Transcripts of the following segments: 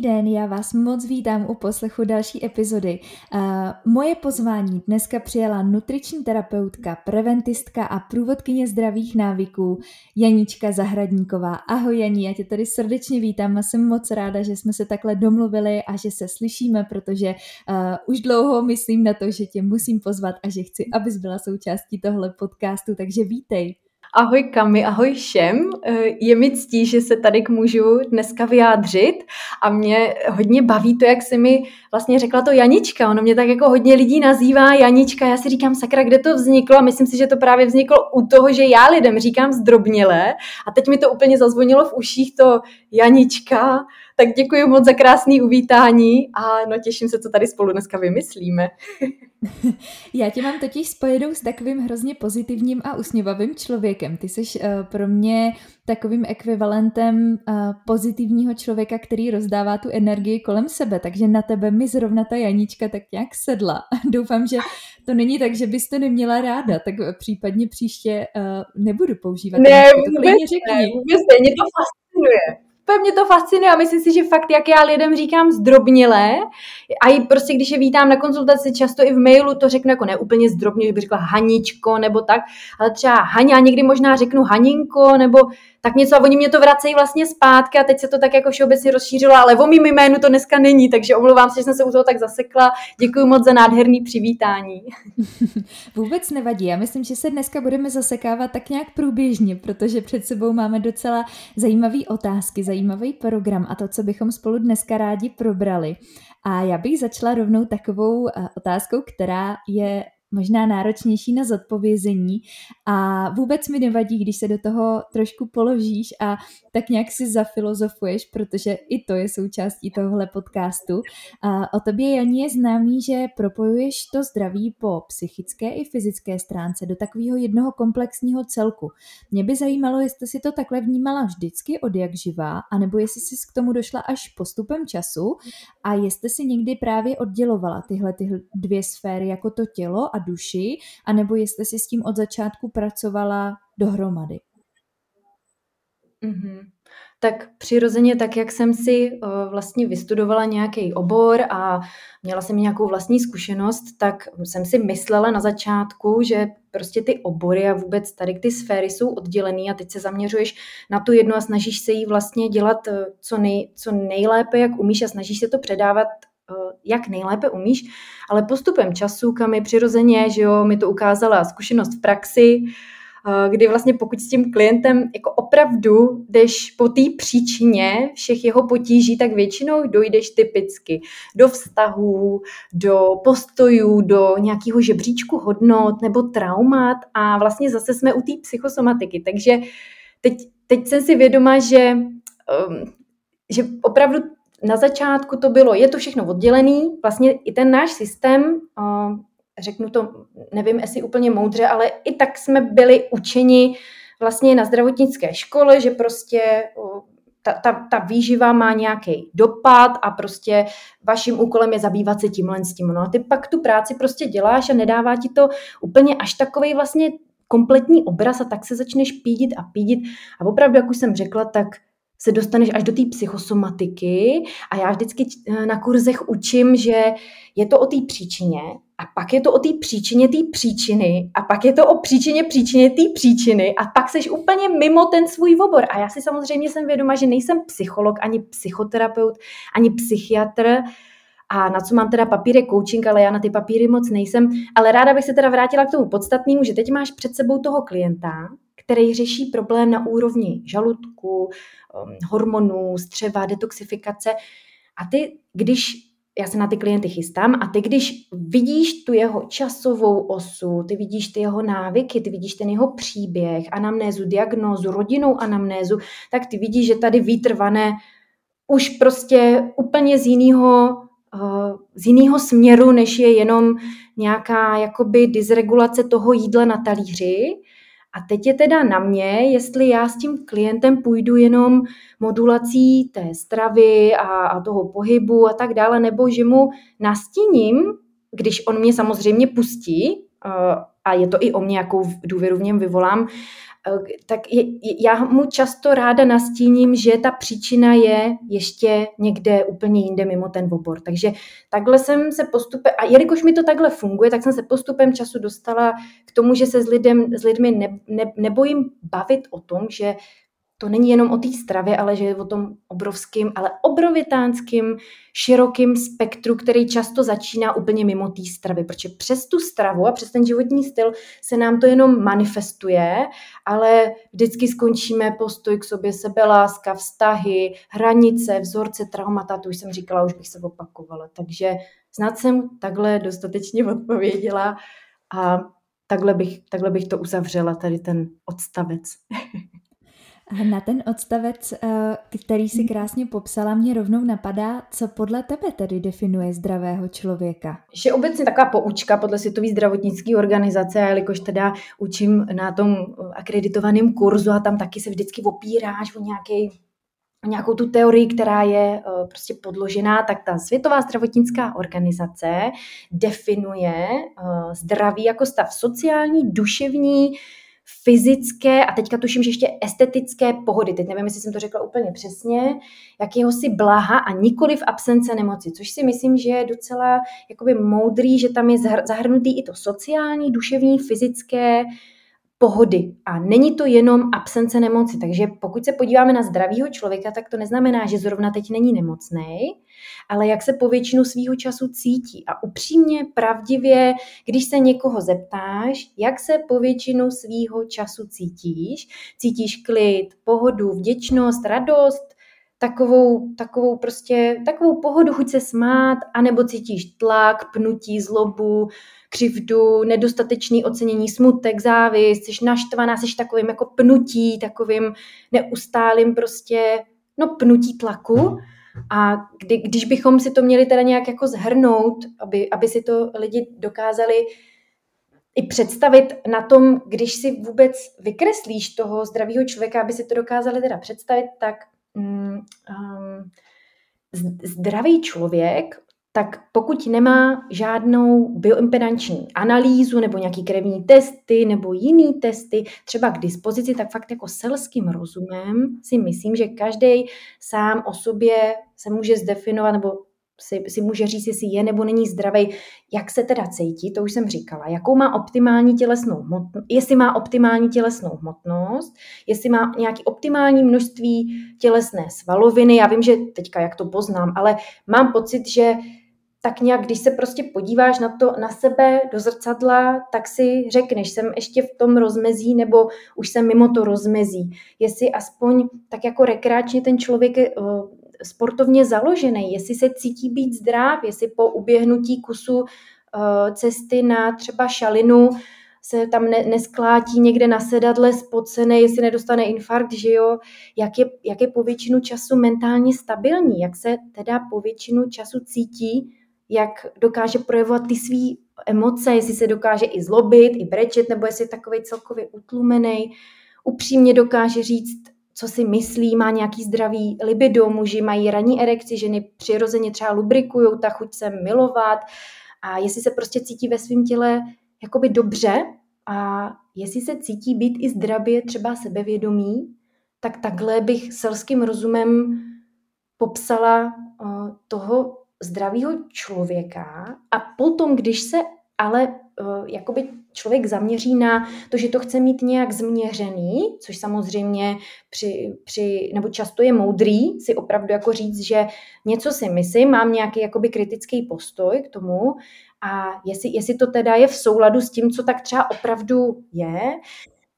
Den, já vás moc vítám u poslechu další epizody. Uh, moje pozvání dneska přijela nutriční terapeutka, preventistka a průvodkyně zdravých návyků Janička Zahradníková. Ahoj Janí, já tě tady srdečně vítám a jsem moc ráda, že jsme se takhle domluvili a že se slyšíme, protože uh, už dlouho myslím na to, že tě musím pozvat a že chci, abys byla součástí tohle podcastu, takže vítej. Ahoj Kami, ahoj všem. Eh, je mi ctí, že se tady můžu dneska vyjádřit a mě hodně baví to, jak se mi vlastně řekla to Janička. Ono mě tak jako hodně lidí nazývá Janička. Já si říkám, sakra, kde to vzniklo a myslím si, že to právě vzniklo u toho, že já lidem říkám zdrobněle a teď mi to úplně zazvonilo v uších to Janička tak děkuji moc za krásný uvítání a no těším se, co tady spolu dneska vymyslíme. Já tě mám totiž spojenou s takovým hrozně pozitivním a usměvavým člověkem. Ty jsi uh, pro mě takovým ekvivalentem uh, pozitivního člověka, který rozdává tu energii kolem sebe, takže na tebe mi zrovna ta Janička tak nějak sedla. Doufám, že to není tak, že byste neměla ráda, tak případně příště uh, nebudu používat. Ne, vůbec ne, vůbec ne, mě to fascinuje úplně mě to fascinuje a myslím si, že fakt, jak já lidem říkám zdrobnělé, a i prostě, když je vítám na konzultaci, často i v mailu to řeknu jako neúplně zdrobně, že bych řekla Haničko nebo tak, ale třeba Haňa, někdy možná řeknu Haninko nebo tak něco a oni mě to vracejí vlastně zpátky a teď se to tak jako všeobecně rozšířilo, ale o mým jménu to dneska není, takže omlouvám se, že jsem se u toho tak zasekla. Děkuji moc za nádherný přivítání. Vůbec nevadí, já myslím, že se dneska budeme zasekávat tak nějak průběžně, protože před sebou máme docela zajímavé otázky, zajímavý program a to, co bychom spolu dneska rádi probrali. A já bych začala rovnou takovou eh, otázkou, která je možná náročnější na zodpovězení a vůbec mi nevadí, když se do toho trošku položíš a tak nějak si zafilozofuješ, protože i to je součástí tohohle podcastu. A o tobě, Janí, je známý, že propojuješ to zdraví po psychické i fyzické stránce do takového jednoho komplexního celku. Mě by zajímalo, jestli si to takhle vnímala vždycky od jak živá, anebo jestli jsi k tomu došla až postupem času a jestli si někdy právě oddělovala tyhle, tyhle dvě sféry, jako to tělo a duši, anebo jestli si s tím od začátku pracovala dohromady. Mm-hmm. Tak přirozeně, tak jak jsem si uh, vlastně vystudovala nějaký obor a měla jsem nějakou vlastní zkušenost, tak jsem si myslela na začátku, že prostě ty obory a vůbec tady ty sféry jsou oddělený a teď se zaměřuješ na tu jednu a snažíš se jí vlastně dělat eh, co, nej, co nejlépe, jak umíš a snažíš se to předávat jak nejlépe umíš, ale postupem času, kam je přirozeně, že jo, mi to ukázala zkušenost v praxi, Eh, kdy vlastně pokud s tím klientem jako opravdu jdeš po té příčině všech jeho potíží, tak většinou dojdeš typicky do vztahů, do postojů, do nějakého žebříčku hodnot nebo traumat a vlastně zase jsme u té psychosomatiky. Takže teď, teď jsem si vědoma, že, um, že opravdu na začátku to bylo, je to všechno oddělený, vlastně i ten náš systém řeknu to, nevím, jestli úplně moudře, ale i tak jsme byli učeni vlastně na zdravotnické škole, že prostě ta, ta, ta výživa má nějaký dopad a prostě vaším úkolem je zabývat se tímhle s tím. No a ty pak tu práci prostě děláš a nedává ti to úplně až takový vlastně kompletní obraz a tak se začneš pídit a pídit. A opravdu, jak už jsem řekla, tak se dostaneš až do té psychosomatiky a já vždycky eh, na kurzech učím, že je to o té příčině a pak je to o té příčině té příčiny a pak je to o příčině příčině té příčiny a pak seš úplně mimo ten svůj obor. A já si samozřejmě jsem vědoma, že nejsem psycholog, ani psychoterapeut, ani psychiatr, a na co mám teda papíry coaching, ale já na ty papíry moc nejsem. Ale ráda bych se teda vrátila k tomu podstatnému, že teď máš před sebou toho klienta, který řeší problém na úrovni žaludku, hormonů, střeva, detoxifikace. A ty, když já se na ty klienty chystám a ty, když vidíš tu jeho časovou osu, ty vidíš ty jeho návyky, ty vidíš ten jeho příběh, anamnézu, diagnózu, rodinnou anamnézu, tak ty vidíš, že tady výtrvané už prostě úplně z jiného uh, z jiného směru, než je jenom nějaká jakoby dysregulace toho jídla na talíři, a teď je teda na mě, jestli já s tím klientem půjdu jenom modulací té stravy a, a toho pohybu a tak dále, nebo že mu nastíním, když on mě samozřejmě pustí, a je to i o mě, jakou důvěru v něm vyvolám, tak je, já mu často ráda nastíním, že ta příčina je ještě někde úplně jinde mimo ten obor. Takže takhle jsem se postupem, a jelikož mi to takhle funguje, tak jsem se postupem času dostala k tomu, že se s, lidem, s lidmi ne, ne, nebojím bavit o tom, že to není jenom o té stravě, ale že je o tom obrovským, ale obrovitánským, širokým spektru, který často začíná úplně mimo té stravy, protože přes tu stravu a přes ten životní styl se nám to jenom manifestuje, ale vždycky skončíme postoj k sobě, sebeláska, vztahy, hranice, vzorce, traumata, to už jsem říkala, už bych se opakovala. Takže snad jsem takhle dostatečně odpověděla a takhle bych, takhle bych to uzavřela, tady ten odstavec. Na ten odstavec, eh, který si krásně popsala, mě rovnou napadá, co podle tebe tedy definuje zdravého člověka? Že obecně taková poučka podle Světové zdravotnické organizace, jelikož teda učím na tom akreditovaném kurzu a tam taky se vždycky opíráš o nějaký nějakou tu teorii, která je eh, prostě podložená, tak ta Světová zdravotnická organizace definuje eh, zdraví jako stav sociální, duševní, fyzické a teďka tuším, že ještě estetické pohody. Teď nevím, jestli jsem to řekla úplně přesně, si blaha a nikoli v absence nemoci, což si myslím, že je docela jakoby moudrý, že tam je zahrnutý i to sociální, duševní, fyzické, pohody. A není to jenom absence nemoci. Takže pokud se podíváme na zdravýho člověka, tak to neznamená, že zrovna teď není nemocný, ale jak se po většinu svýho času cítí. A upřímně, pravdivě, když se někoho zeptáš, jak se po většinu svýho času cítíš, cítíš klid, pohodu, vděčnost, radost, takovou, takovou prostě, takovou pohodu, chuť se smát, anebo cítíš tlak, pnutí, zlobu, křivdu, nedostatečný ocenění, smutek, závist, jsi naštvaná, jsi takovým jako pnutí, takovým neustálým prostě, no pnutí tlaku. A kdy, když bychom si to měli teda nějak jako zhrnout, aby, aby si to lidi dokázali i představit na tom, když si vůbec vykreslíš toho zdravého člověka, aby si to dokázali teda představit, tak um, zdravý člověk tak pokud nemá žádnou bioimpedanční analýzu nebo nějaký krevní testy nebo jiný testy třeba k dispozici, tak fakt jako selským rozumem si myslím, že každý sám o sobě se může zdefinovat nebo si, si může říct, jestli je nebo není zdravý, jak se teda cítí, to už jsem říkala, jakou má optimální tělesnou hmotnost, jestli má optimální tělesnou hmotnost, jestli má nějaký optimální množství tělesné svaloviny. Já vím, že teďka jak to poznám, ale mám pocit, že tak nějak, když se prostě podíváš na to, na sebe do zrcadla, tak si řekneš, jsem ještě v tom rozmezí nebo už jsem mimo to rozmezí. Jestli aspoň tak jako rekreačně ten člověk je uh, sportovně založený, jestli se cítí být zdrav, jestli po uběhnutí kusu uh, cesty na třeba šalinu se tam ne, nesklátí někde na sedadle spocený, jestli nedostane infarkt, že jo, jak je, jak je po většinu času mentálně stabilní, jak se teda po většinu času cítí, jak dokáže projevovat ty svý emoce, jestli se dokáže i zlobit, i brečet, nebo jestli je takový celkově utlumený, upřímně dokáže říct, co si myslí, má nějaký zdravý libido, muži mají ranní erekci, ženy přirozeně třeba lubrikují, ta chuť se milovat. A jestli se prostě cítí ve svém těle jakoby dobře a jestli se cítí být i zdravě třeba sebevědomí, tak takhle bych selským rozumem popsala uh, toho zdravého člověka. A potom, když se ale uh, jakoby člověk zaměří na to, že to chce mít nějak změřený, což samozřejmě při, při, nebo často je moudrý si opravdu jako říct, že něco si myslím, mám nějaký jakoby kritický postoj k tomu a jestli, jestli to teda je v souladu s tím, co tak třeba opravdu je,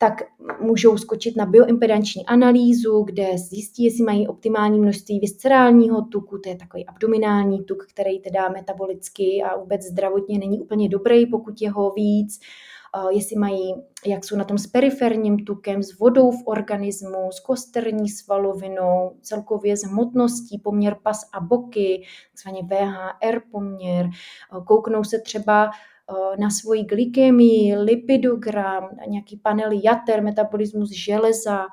tak můžou skočit na bioimpedanční analýzu, kde zjistí, jestli mají optimální množství viscerálního tuku, to je takový abdominální tuk, který teda metabolicky a vůbec zdravotně není úplně dobrý, pokud je ho víc, jestli mají, jak jsou na tom s periferním tukem, s vodou v organismu, s kosterní svalovinou, celkově s hmotností, poměr pas a boky, takzvaně VHR poměr, kouknou se třeba na svoji glykemii, lipidogram, na nějaký panely jater, metabolismus železa,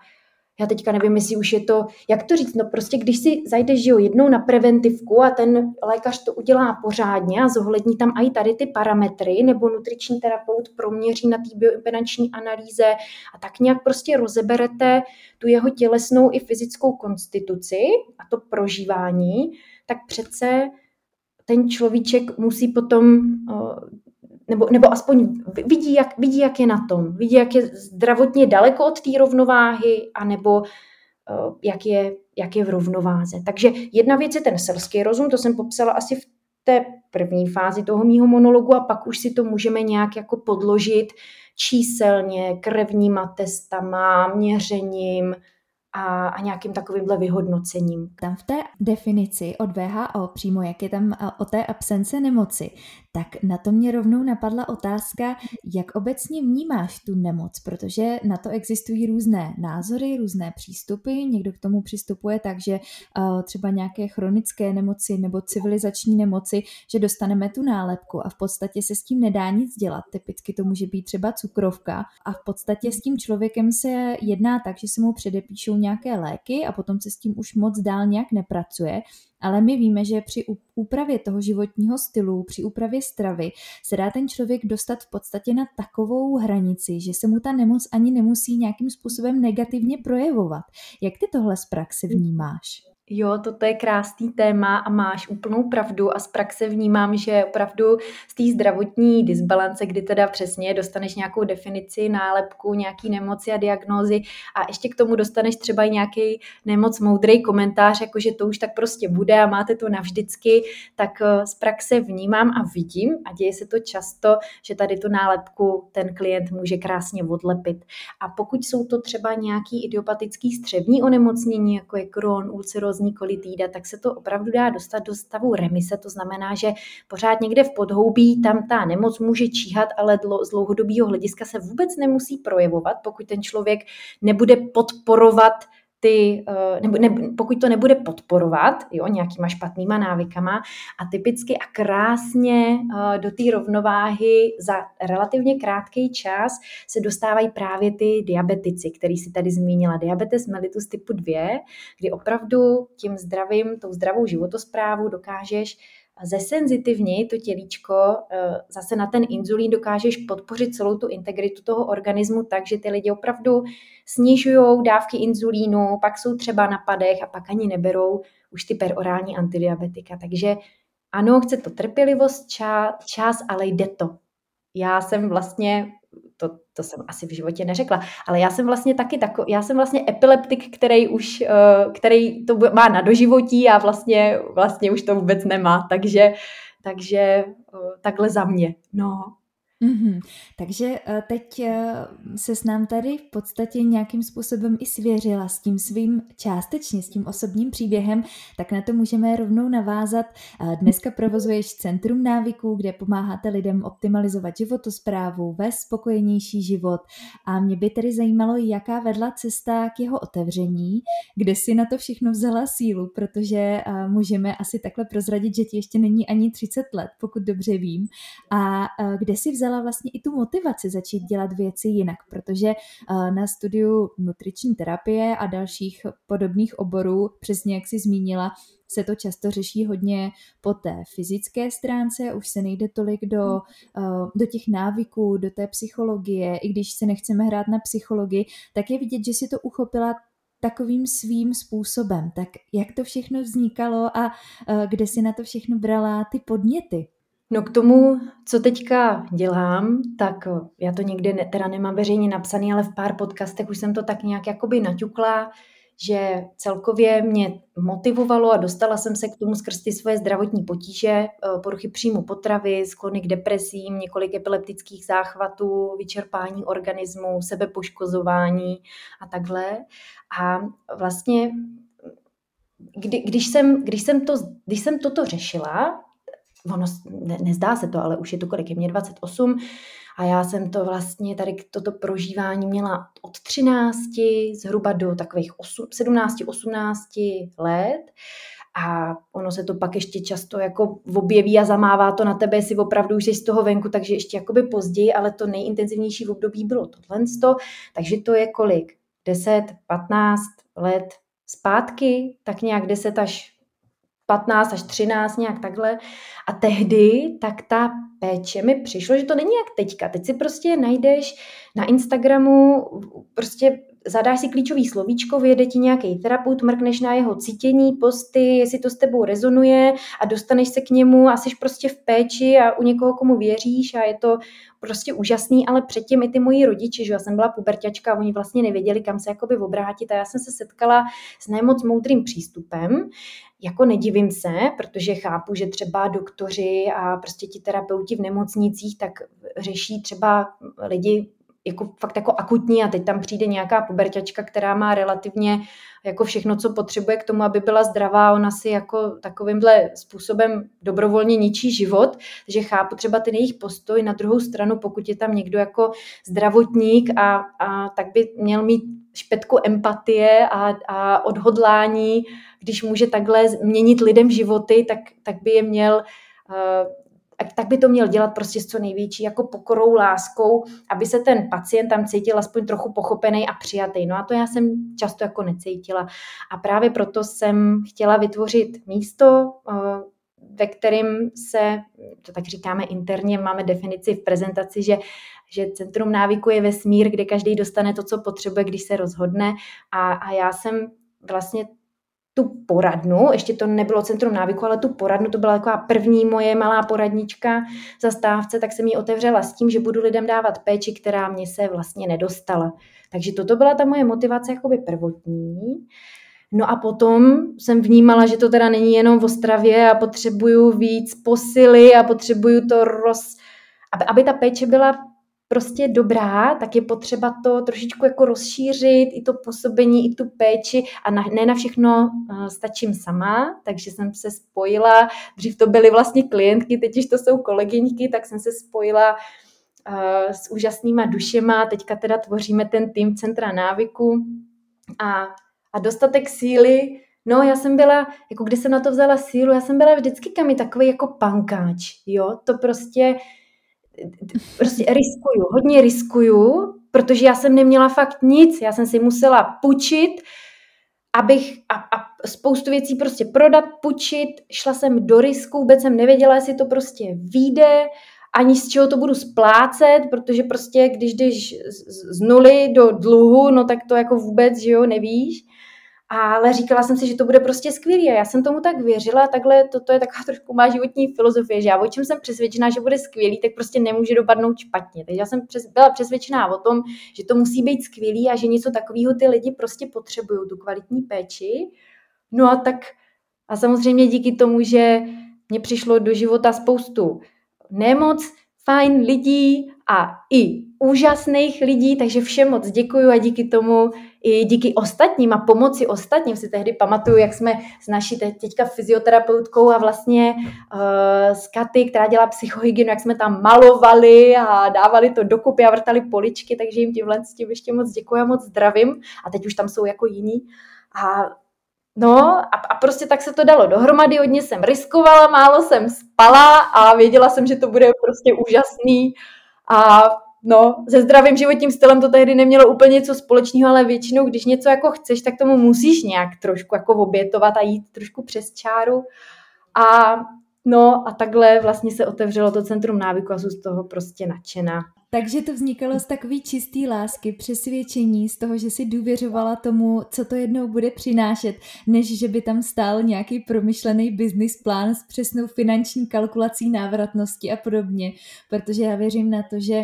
já teďka nevím, jestli už je to, jak to říct, no prostě když si zajdeš jo, jednou na preventivku a ten lékař to udělá pořádně a zohlední tam i tady ty parametry, nebo nutriční terapeut proměří na té bioimpedanční analýze a tak nějak prostě rozeberete tu jeho tělesnou i fyzickou konstituci a to prožívání, tak přece ten človíček musí potom nebo, nebo aspoň vidí jak, vidí, jak je na tom, vidí, jak je zdravotně daleko od té rovnováhy, anebo uh, jak, je, jak je v rovnováze. Takže jedna věc je ten selský rozum, to jsem popsala asi v té první fázi toho mýho monologu a pak už si to můžeme nějak jako podložit číselně, krevníma testama, měřením, a, a nějakým takovýmhle vyhodnocením. Tam v té definici od VHO, přímo jak je tam o té absence nemoci, tak na to mě rovnou napadla otázka, jak obecně vnímáš tu nemoc, protože na to existují různé názory, různé přístupy. Někdo k tomu přistupuje tak, že uh, třeba nějaké chronické nemoci nebo civilizační nemoci, že dostaneme tu nálepku a v podstatě se s tím nedá nic dělat. Typicky to může být třeba cukrovka a v podstatě s tím člověkem se jedná tak, že se mu předepíšou nějaké léky a potom se s tím už moc dál nějak nepracuje. Ale my víme, že při úpravě toho životního stylu, při úpravě stravy se dá ten člověk dostat v podstatě na takovou hranici, že se mu ta nemoc ani nemusí nějakým způsobem negativně projevovat. Jak ty tohle z praxe vnímáš? Jo, toto je krásný téma a máš úplnou pravdu a z praxe vnímám, že opravdu z té zdravotní disbalance, kdy teda přesně dostaneš nějakou definici, nálepku, nějaký nemoci a diagnózy a ještě k tomu dostaneš třeba i nějaký nemoc moudrý komentář, jako že to už tak prostě bude a máte to navždycky, tak eh, z praxe vnímám a vidím a děje se to často, že tady tu nálepku ten klient může krásně odlepit. A pokud jsou to třeba nějaký idiopatický střevní onemocnění, jako je Crohn, ulceroz, nervózní kolitída, tak se to opravdu dá dostat do stavu remise. To znamená, že pořád někde v podhoubí tam ta nemoc může číhat, ale z dlouhodobého hlediska se vůbec nemusí projevovat, pokud ten člověk nebude podporovat ty, eh, nebo ne, pokud to nebude podporovat jo, nějakýma špatnýma návykama a typicky a krásně eh, do té rovnováhy za relativně krátký čas se dostávají právě ty diabetici, který si tady zmínila. Diabetes mellitus typu 2, kdy opravdu tím zdravým, tou zdravou životosprávu dokážeš zesenzitivnit to tělíčko, eh, zase na ten inzulín dokážeš podpořit celou tu integritu toho organismu tak, že ty lidi opravdu snižují dávky inzulínu, pak jsou třeba na padech a pak ani neberou už ty perorální antidiabetika. Takže ano, chce to trpělivost, čas, čas ale jde to. Já jsem vlastně to, to jsem asi v životě neřekla, ale já jsem vlastně taky takový, já jsem vlastně epileptik, který už, uh, který to má na doživotí a vlastně, vlastně už to vůbec nemá, takže, takže uh, takhle za mě, no. Mm-hmm. Takže eh, teď eh, se s nám tady v podstatě nějakým způsobem i svěřila s tím svým částečně, s tím osobním příběhem, tak na to můžeme rovnou navázat. Eh, dneska provozuješ Centrum návyků, kde pomáháte lidem optimalizovat životosprávu, vést spokojenější život a mě by tedy zajímalo, jaká vedla cesta k jeho otevření, kde si na to všechno vzala sílu, protože můžeme asi takhle prozradit, že ti ještě není ani 30 let, pokud dobře vím, a kde si vzala vzala vlastně i tu motivaci začít dělat věci jinak, protože eh, na studiu nutriční terapie a dalších podobných oborů, přesně jak si zmínila, se to často řeší hodně po té fyzické stránce, už se nejde tolik do, eh, do těch návyků, do té psychologie, i když se nechceme hrát na psychologii, tak je vidět, že si to uchopila takovým svým způsobem. Tak jak to všechno vznikalo a eh, kde si na to všechno brala ty podněty? No k tomu, co teďka dělám, tak eh, já to někde ne, teda nemám veřejně napsaný, ale v pár podcastech už jsem to tak nějak jakoby naťukla, že celkově mě motivovalo a dostala jsem se k tomu skrz ty svoje zdravotní potíže, eh, poruchy příjmu potravy, sklony k depresím, několik epileptických záchvatů, vyčerpání organismu, sebepoškozování a takhle. A vlastně kdy, když, jsem, když, jsem to, když jsem toto řešila, ono ne, nezdá se to, ale už je to kolik, je mě 28 a já jsem to vlastně tady toto prožívání měla od 13 zhruba do takových 17-18 let. A ono se to pak ještě často jako objeví a zamává to na tebe, jestli opravdu už jsi z toho venku, takže ještě jakoby později, ale to nejintenzivnější v období bylo tohle, takže to je kolik? 10, 15 let zpátky, tak nějak 10 až 15 až 13, nějak takhle. A tehdy tak ta péče mi přišlo, že to není jak teďka. Teď si prostě najdeš na Instagramu prostě zadáš si klíčový slovíčko, vyjede ti nějaký terapeut, mrkneš na jeho cítění, posty, jestli to s tebou rezonuje a dostaneš se k němu a jsi prostě v péči a u někoho, komu věříš a je to prostě úžasný, ale předtím i ty moji rodiče, že já jsem byla puberťačka oni vlastně nevěděli, kam se jakoby obrátit a já jsem se setkala s nemoc moudrým přístupem, jako nedivím se, protože chápu, že třeba doktoři a prostě ti terapeuti v nemocnicích tak řeší třeba lidi jako fakt jako akutní a teď tam přijde nějaká puberťačka, která má relativně jako všechno, co potřebuje k tomu, aby byla zdravá, ona si jako takovýmhle způsobem dobrovolně ničí život, takže chápu třeba ten jejich postoj. Na druhou stranu, pokud je tam někdo jako zdravotník a, a tak by měl mít špetku empatie a, a odhodlání, když může takhle měnit lidem životy, tak, tak by je měl uh, tak by to měl dělat prostě s co největší jako pokorou, láskou, aby se ten pacient tam cítil aspoň trochu pochopený a přijatý. No a to já jsem často jako necítila. A právě proto jsem chtěla vytvořit místo, eh, ve kterém se, to tak říkáme interně, máme definici v prezentaci, že, že centrum návyku je vesmír, kde každý dostane to, co potřebuje, když se rozhodne. A, a já jsem vlastně tu poradnu, ještě to nebylo centrum návyku, ale tu poradnu, to byla taková první moje malá poradnička zastávce, tak jsem ji otevřela s tím, že budu lidem dávat péči, která mě se vlastně nedostala. Takže toto byla ta moje motivace jakoby prvotní. No a potom jsem vnímala, že to teda není jenom v Ostravě a potřebuju víc posily a potřebuju to roz... Aby, aby ta péče byla prostě dobrá, tak je potřeba to trošičku jako rozšířit, i to působení, i tu péči. A na, ne na všechno uh, stačím sama, takže jsem se spojila, dřív to byly vlastně klientky, teď už to jsou kolegyňky, tak jsem se spojila uh, s úžasnýma dušema, teďka teda tvoříme ten tým Centra návyku. A, a dostatek síly, No, já jsem byla, jako když jsem na to vzala sílu, já jsem byla vždycky kam takový jako pankáč, jo, to prostě, prostě riskuju, hodně riskuju, protože já jsem neměla fakt nic, já jsem si musela půjčit, abych a, a spoustu věcí prostě prodat, půjčit, šla jsem do risku, vůbec jsem nevěděla, jestli to prostě vyjde, ani z čeho to budu splácet, protože prostě když jdeš z, z nuly do dluhu, no tak to jako vůbec, že jo, nevíš ale říkala jsem si, že to bude prostě skvělé. A já jsem tomu tak věřila, takhle toto je taková trošku má životní filozofie, že já o čem jsem přesvědčená, že bude skvělý, tak prostě nemůže dopadnout špatně. Takže já jsem přes, byla přesvědčená o tom, že to musí být skvělý a že něco takového ty lidi prostě potřebují, tu kvalitní péči. No a tak a samozřejmě díky tomu, že mě přišlo do života spoustu nemoc, fajn lidí a i úžasných lidí, takže všem moc děkuju a díky tomu i díky ostatním a pomoci ostatním si tehdy pamatuju, jak jsme s naší teďka fyzioterapeutkou a vlastně uh, s Katy, která dělá psychohygienu, jak jsme tam malovali a dávali to dokupy a vrtali poličky, takže jim tímhle s tím ještě moc děkuji a moc zdravím. A teď už tam jsou jako jiní. A No a, a prostě tak se to dalo dohromady, hodně jsem riskovala, málo jsem spala a věděla jsem, že to bude prostě úžasný. A no, se zdravým životním stylem to tehdy nemělo úplně něco společného, ale většinou, když něco jako chceš, tak tomu musíš nějak trošku jako obětovat a jít trošku přes čáru. A no a takhle vlastně se otevřelo to centrum návyku a jsem z toho prostě nadšená. Takže to vznikalo z takový čistý lásky, přesvědčení, z toho, že si důvěřovala tomu, co to jednou bude přinášet, než že by tam stál nějaký promyšlený business plán s přesnou finanční kalkulací návratnosti a podobně. Protože já věřím na to, že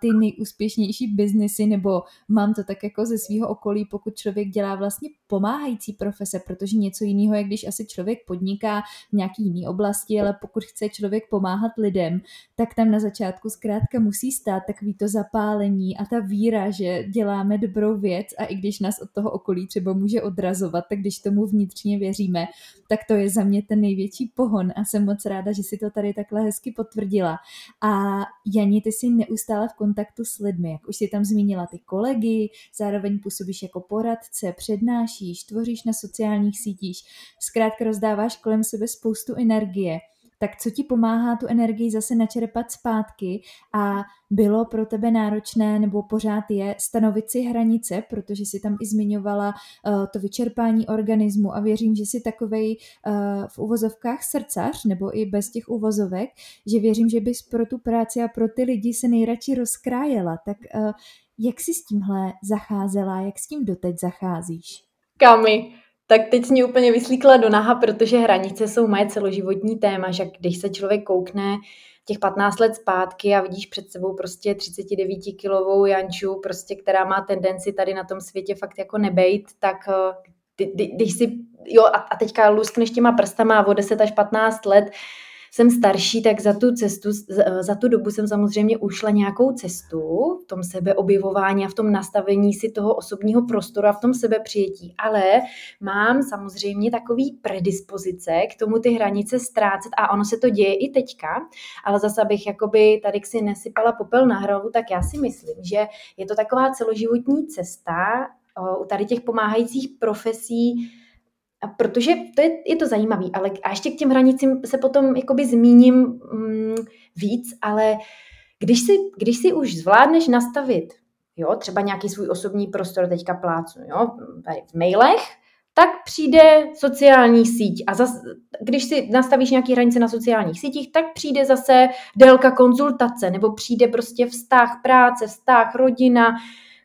ty nejúspěšnější biznesy, nebo mám to tak jako ze svého okolí, pokud člověk dělá vlastně pomáhající profese, protože něco jiného je, když asi člověk podniká v nějaký jiný oblasti, ale pokud chce člověk pomáhat lidem, tak tam na začátku zkrátka musí stát takový to zapálení a ta víra, že děláme dobrou věc a i když nás od toho okolí třeba může odrazovat, tak když tomu vnitřně věříme, tak to je za mě ten největší pohon a jsem moc ráda, že si to tady takhle hezky potvrdila. A Jani, ty jsi neustále v kontaktu s lidmi, jak už si tam zmínila ty kolegy, zároveň působíš jako poradce, přednášíš, tvoříš na sociálních sítích, zkrátka rozdáváš kolem sebe spoustu energie. Tak co ti pomáhá tu energii zase načerpat zpátky a bylo pro tebe náročné nebo pořád je stanovit si hranice, protože si tam i zmiňovala uh, to vyčerpání organismu a věřím, že si takovej uh, v uvozovkách srdcař nebo i bez těch uvozovek, že věřím, že bys pro tu práci a pro ty lidi se nejradši rozkrájela. Tak uh, jak jsi s tímhle zacházela, jak s tím doteď zacházíš? Kami, tak teď mě úplně vyslíkla do naha, protože hranice jsou moje celoživotní téma, že když se člověk koukne těch 15 let zpátky a vidíš před sebou prostě 39-kilovou Janču, prostě, která má tendenci tady na tom světě fakt jako nebejt, tak eh, když si, jo, a teďka luskneš těma prstama o 10 až 15 let, jsem starší, tak za tu cestu, za tu dobu jsem samozřejmě ušla nějakou cestu v tom sebeobjevování a v tom nastavení si toho osobního prostoru a v tom sebepřijetí. Ale mám samozřejmě takový predispozice k tomu ty hranice ztrácet a ono se to děje i teďka, ale zase abych jakoby tady si nesypala popel na hlavu, tak já si myslím, že je to taková celoživotní cesta u tady těch pomáhajících profesí, a protože to je, je to zajímavé, ale a ještě k těm hranicím se potom jakoby zmíním mm, víc, ale když si, když si už zvládneš nastavit, jo, třeba nějaký svůj osobní prostor, teďka plácu, jo, tady v mailech, tak přijde sociální síť. A zas, když si nastavíš nějaké hranice na sociálních sítích, tak přijde zase délka konzultace, nebo přijde prostě vztah práce, vztah rodina,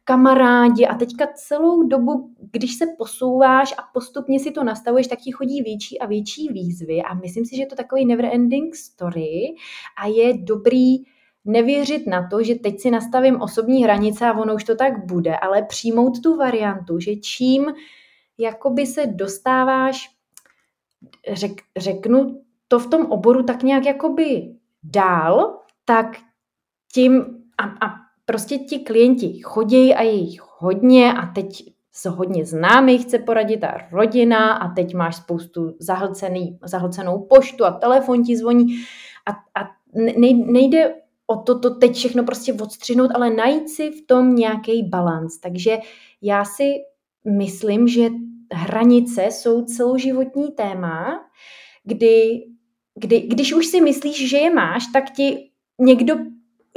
kamarádi a teďka celou dobu, když se posouváš a postupně si to nastavuješ, tak ti chodí větší a větší výzvy a myslím si, že je to takový never ending story a je dobrý nevěřit na to, že teď si nastavím osobní hranice a ono už to tak bude, ale přijmout tu variantu, že čím jakoby se dostáváš, řek, řeknu to v tom oboru tak nějak jakoby dál, tak tím a, a prostě ti klienti chodí a je jich hodně a teď se hodně známých chce poradit a rodina a teď máš spoustu zahlcený, zahlcenou poštu a telefon ti zvoní a, a nejde o to, to teď všechno prostě odstřihnout, ale najít si v tom nějaký balans. Takže já si myslím, že hranice jsou celoživotní téma, kdy, kdy, když už si myslíš, že je máš, tak ti někdo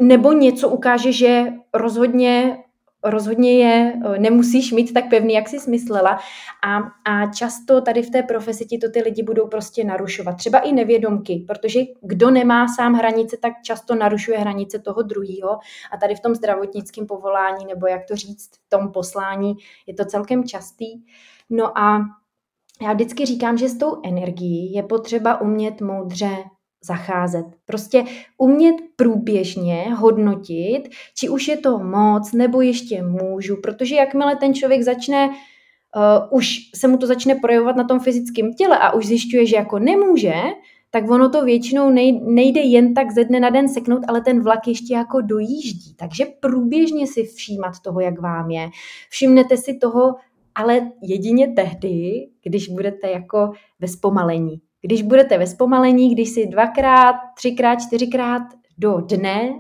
nebo něco ukáže, že rozhodně rozhodně je eh, nemusíš mít tak pevný, jak jsi smyslela a, a často tady v té profesi ti to ty lidi budou prostě narušovat. Třeba i nevědomky, protože kdo nemá sám hranice, tak často narušuje hranice toho druhého a tady v tom zdravotnickém povolání, nebo jak to říct, v tom poslání je to celkem častý. No a já vždycky říkám, že s tou energií je potřeba umět moudře zacházet. Prostě umět průběžně hodnotit, či už je to moc, nebo ještě můžu, protože jakmile ten člověk začne, uh, už se mu to začne projevovat na tom fyzickém těle a už zjišťuje, že jako nemůže, tak ono to většinou nejde jen tak ze dne na den seknout, ale ten vlak ještě jako dojíždí. Takže průběžně si všímat toho, jak vám je. Všimnete si toho, ale jedině tehdy, když budete jako ve zpomalení. Když budete ve zpomalení, když si dvakrát, třikrát, čtyřikrát do dne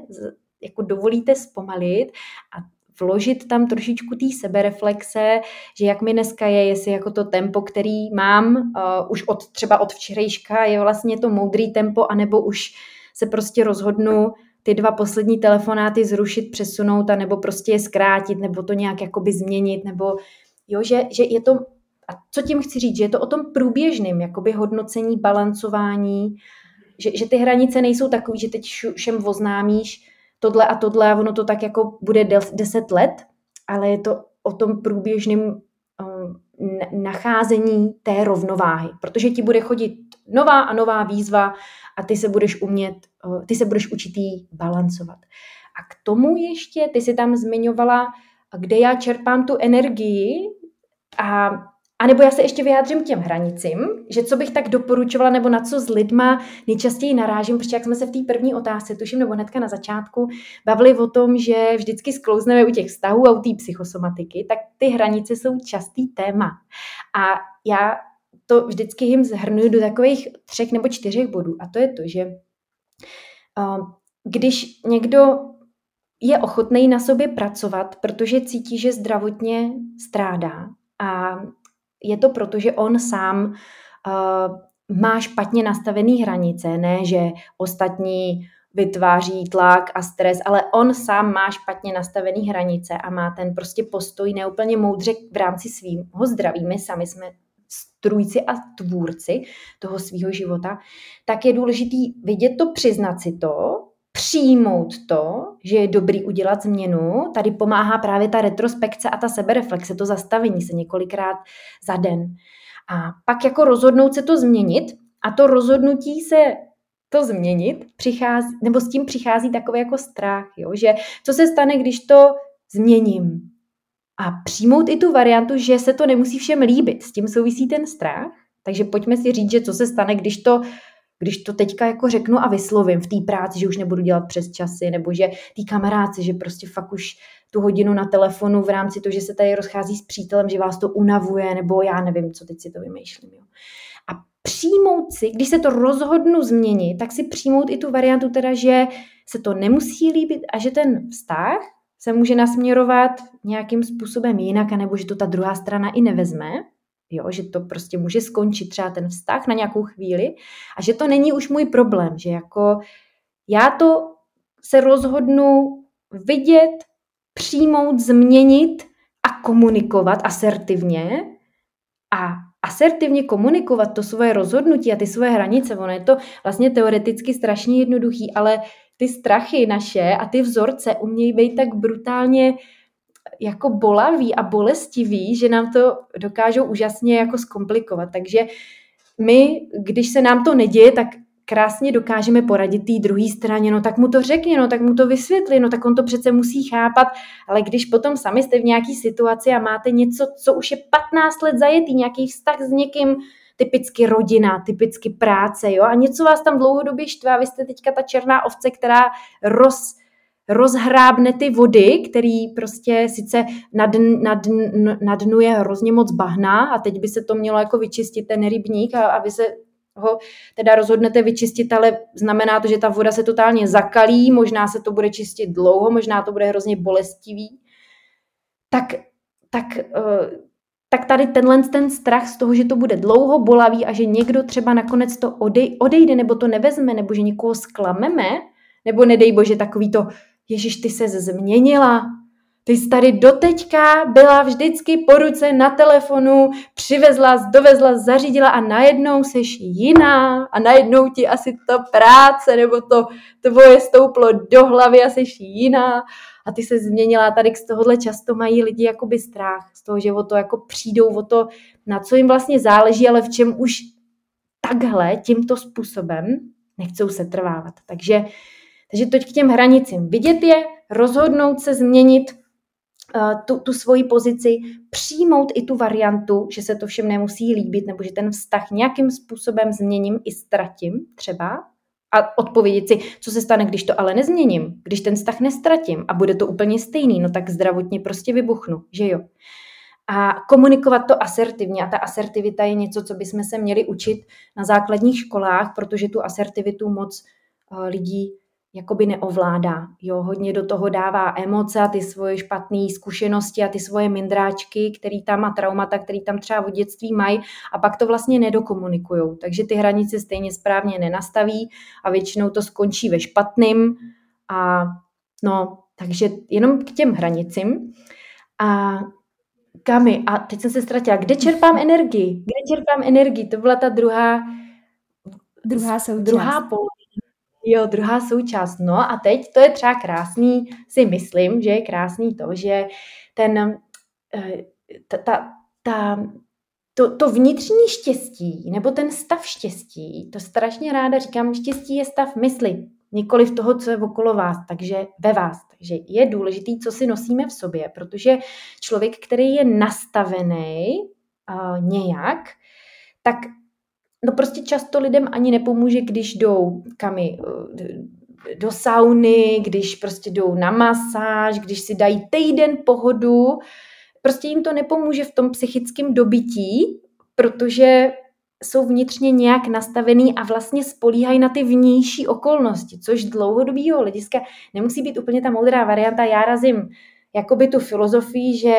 jako dovolíte zpomalit a vložit tam trošičku té sebereflexe, že jak mi dneska je, jestli jako to tempo, který mám uh, už od třeba od včerejška, je vlastně to moudrý tempo, anebo už se prostě rozhodnu ty dva poslední telefonáty zrušit, přesunout, a nebo prostě je zkrátit, nebo to nějak jakoby změnit, nebo jo, že, že je to a co tím chci říct, že je to o tom průběžným jakoby hodnocení, balancování, že, že ty hranice nejsou takové, že teď všem oznámíš tohle a tohle a ono to tak jako bude deset let, ale je to o tom průběžným um, nacházení té rovnováhy, protože ti bude chodit nová a nová výzva a ty se budeš umět, uh, ty se budeš učit jí balancovat. A k tomu ještě, ty si tam zmiňovala, kde já čerpám tu energii a a nebo já se ještě vyjádřím k těm hranicím, že co bych tak doporučovala, nebo na co s lidma nejčastěji narážím, protože jak jsme se v té první otázce, tuším, nebo hnedka na začátku, bavili o tom, že vždycky sklouzneme u těch vztahů a u té psychosomatiky, tak ty hranice jsou častý téma. A já to vždycky jim zhrnuju do takových třech nebo čtyřech bodů. A to je to, že uh, když někdo je ochotný na sobě pracovat, protože cítí, že zdravotně strádá a je to proto, že on sám uh, má špatně nastavený hranice, ne že ostatní vytváří tlak a stres, ale on sám má špatně nastavený hranice a má ten prostě postoj neúplně moudře v rámci svého zdraví. My sami jsme strůjci a tvůrci toho svého života, tak je důležitý vidět to, přiznat si to, přijmout to, že je dobrý udělat změnu. Tady pomáhá právě ta retrospekce a ta sebereflexe, to zastavení se několikrát za den. A pak jako rozhodnout se to změnit a to rozhodnutí se to změnit, přichází, nebo s tím přichází takový jako strach, jo? že co se stane, když to změním. A přijmout i tu variantu, že se to nemusí všem líbit. S tím souvisí ten strach. Takže pojďme si říct, že co se stane, když to, když to teďka jako řeknu a vyslovím v té práci, že už nebudu dělat přes časy, nebo že tý kamarádci, že prostě fakt už tu hodinu na telefonu v rámci toho, že se tady rozchází s přítelem, že vás to unavuje, nebo já nevím, co teď si to vymýšlím. Jo přijmout si, když se to rozhodnu změnit, tak si přijmout i tu variantu teda, že se to nemusí líbit a že ten vztah se může nasměrovat nějakým způsobem jinak, anebo že to ta druhá strana i nevezme, jo, že to prostě může skončit třeba ten vztah na nějakou chvíli a že to není už můj problém, že jako já to se rozhodnu vidět, přijmout, změnit a komunikovat asertivně a asertivně komunikovat to svoje rozhodnutí a ty svoje hranice. Ono je to vlastně teoreticky strašně jednoduchý, ale ty strachy naše a ty vzorce umějí být tak brutálně jako bolavý a bolestivý, že nám to dokážou úžasně jako zkomplikovat. Takže my, když se nám to neděje, tak krásně dokážeme poradit té druhé straně, no tak mu to řekni, no tak mu to vysvětli, no tak on to přece musí chápat, ale když potom sami jste v nějaké situaci a máte něco, co už je 15 let zajetý, nějaký vztah s někým, typicky rodina, typicky práce, jo, a něco vás tam dlouhodobě štve vy jste teďka ta černá ovce, která roz, rozhrábne ty vody, který prostě sice na, dn, na, dn, na dnu je hrozně moc bahna a teď by se to mělo jako vyčistit ten rybník a, a vy se ho teda rozhodnete vyčistit, ale znamená to, že ta voda se totálně zakalí, možná se to bude čistit dlouho, možná to bude hrozně bolestivý, tak, tak, uh, tak tady tenhle ten strach z toho, že to bude dlouho bolavý a že někdo třeba nakonec to odej, odejde nebo to nevezme, nebo že někoho sklameme, nebo nedej bože takový to, Ježíš, ty se změnila, ty jsi tady doteďka byla vždycky po ruce na telefonu, přivezla, dovezla, zařídila a najednou seš jiná a najednou ti asi to práce nebo to tvoje stouplo do hlavy a seš jiná a ty se změnila. Tady z tohohle často mají lidi jakoby strach z toho, že o to jako přijdou, o to, na co jim vlastně záleží, ale v čem už takhle, tímto způsobem nechcou se trvávat. Takže, takže toť k těm hranicím. Vidět je, rozhodnout se změnit, Eh, tu, tu svoji pozici, přijmout i tu variantu, že se to všem nemusí líbit, nebo že ten vztah nějakým způsobem změním i ztratím třeba a odpovědět si, co se stane, když to ale nezměním, když ten vztah nestratím a bude to úplně stejný, no tak zdravotně prostě vybuchnu, že jo. A komunikovat to asertivně. A ta asertivita je něco, co bychom se měli učit na základních školách, protože tu asertivitu moc eh, lidí jakoby neovládá. Jo, hodně do toho dává emoce a ty svoje špatné zkušenosti a ty svoje mindráčky, který tam a traumata, který tam třeba od dětství mají a pak to vlastně nedokomunikují. Takže ty hranice stejně správně nenastaví a většinou to skončí ve špatným a no, takže jenom k těm hranicím. A Kami, a teď jsem se ztratila, kde čerpám energii? Kde čerpám energii? To byla ta druhá Druhá součást. Druhá polovička Jo, druhá součást. No a teď to je třeba krásný, si myslím, že je krásný to, že ten, eh, ta, ta, ta to, to vnitřní štěstí, nebo ten stav štěstí, to strašně ráda říkám, štěstí je stav mysli, nikoli v toho, co je okolo vás, takže ve vás. Takže je důležitý, co si nosíme v sobě, protože člověk, který je nastavený uh, nějak, tak no prostě často lidem ani nepomůže, když jdou kamy eh, do sauny, když prostě jdou na masáž, když si dají týden pohodu. Prostě jim to nepomůže v tom psychickém dobytí, protože jsou vnitřně nějak nastavený a vlastně spolíhají na ty vnější okolnosti, což z dlouhodobého hlediska nemusí být úplně ta moudrá varianta. Já razím jakoby tu filozofii, že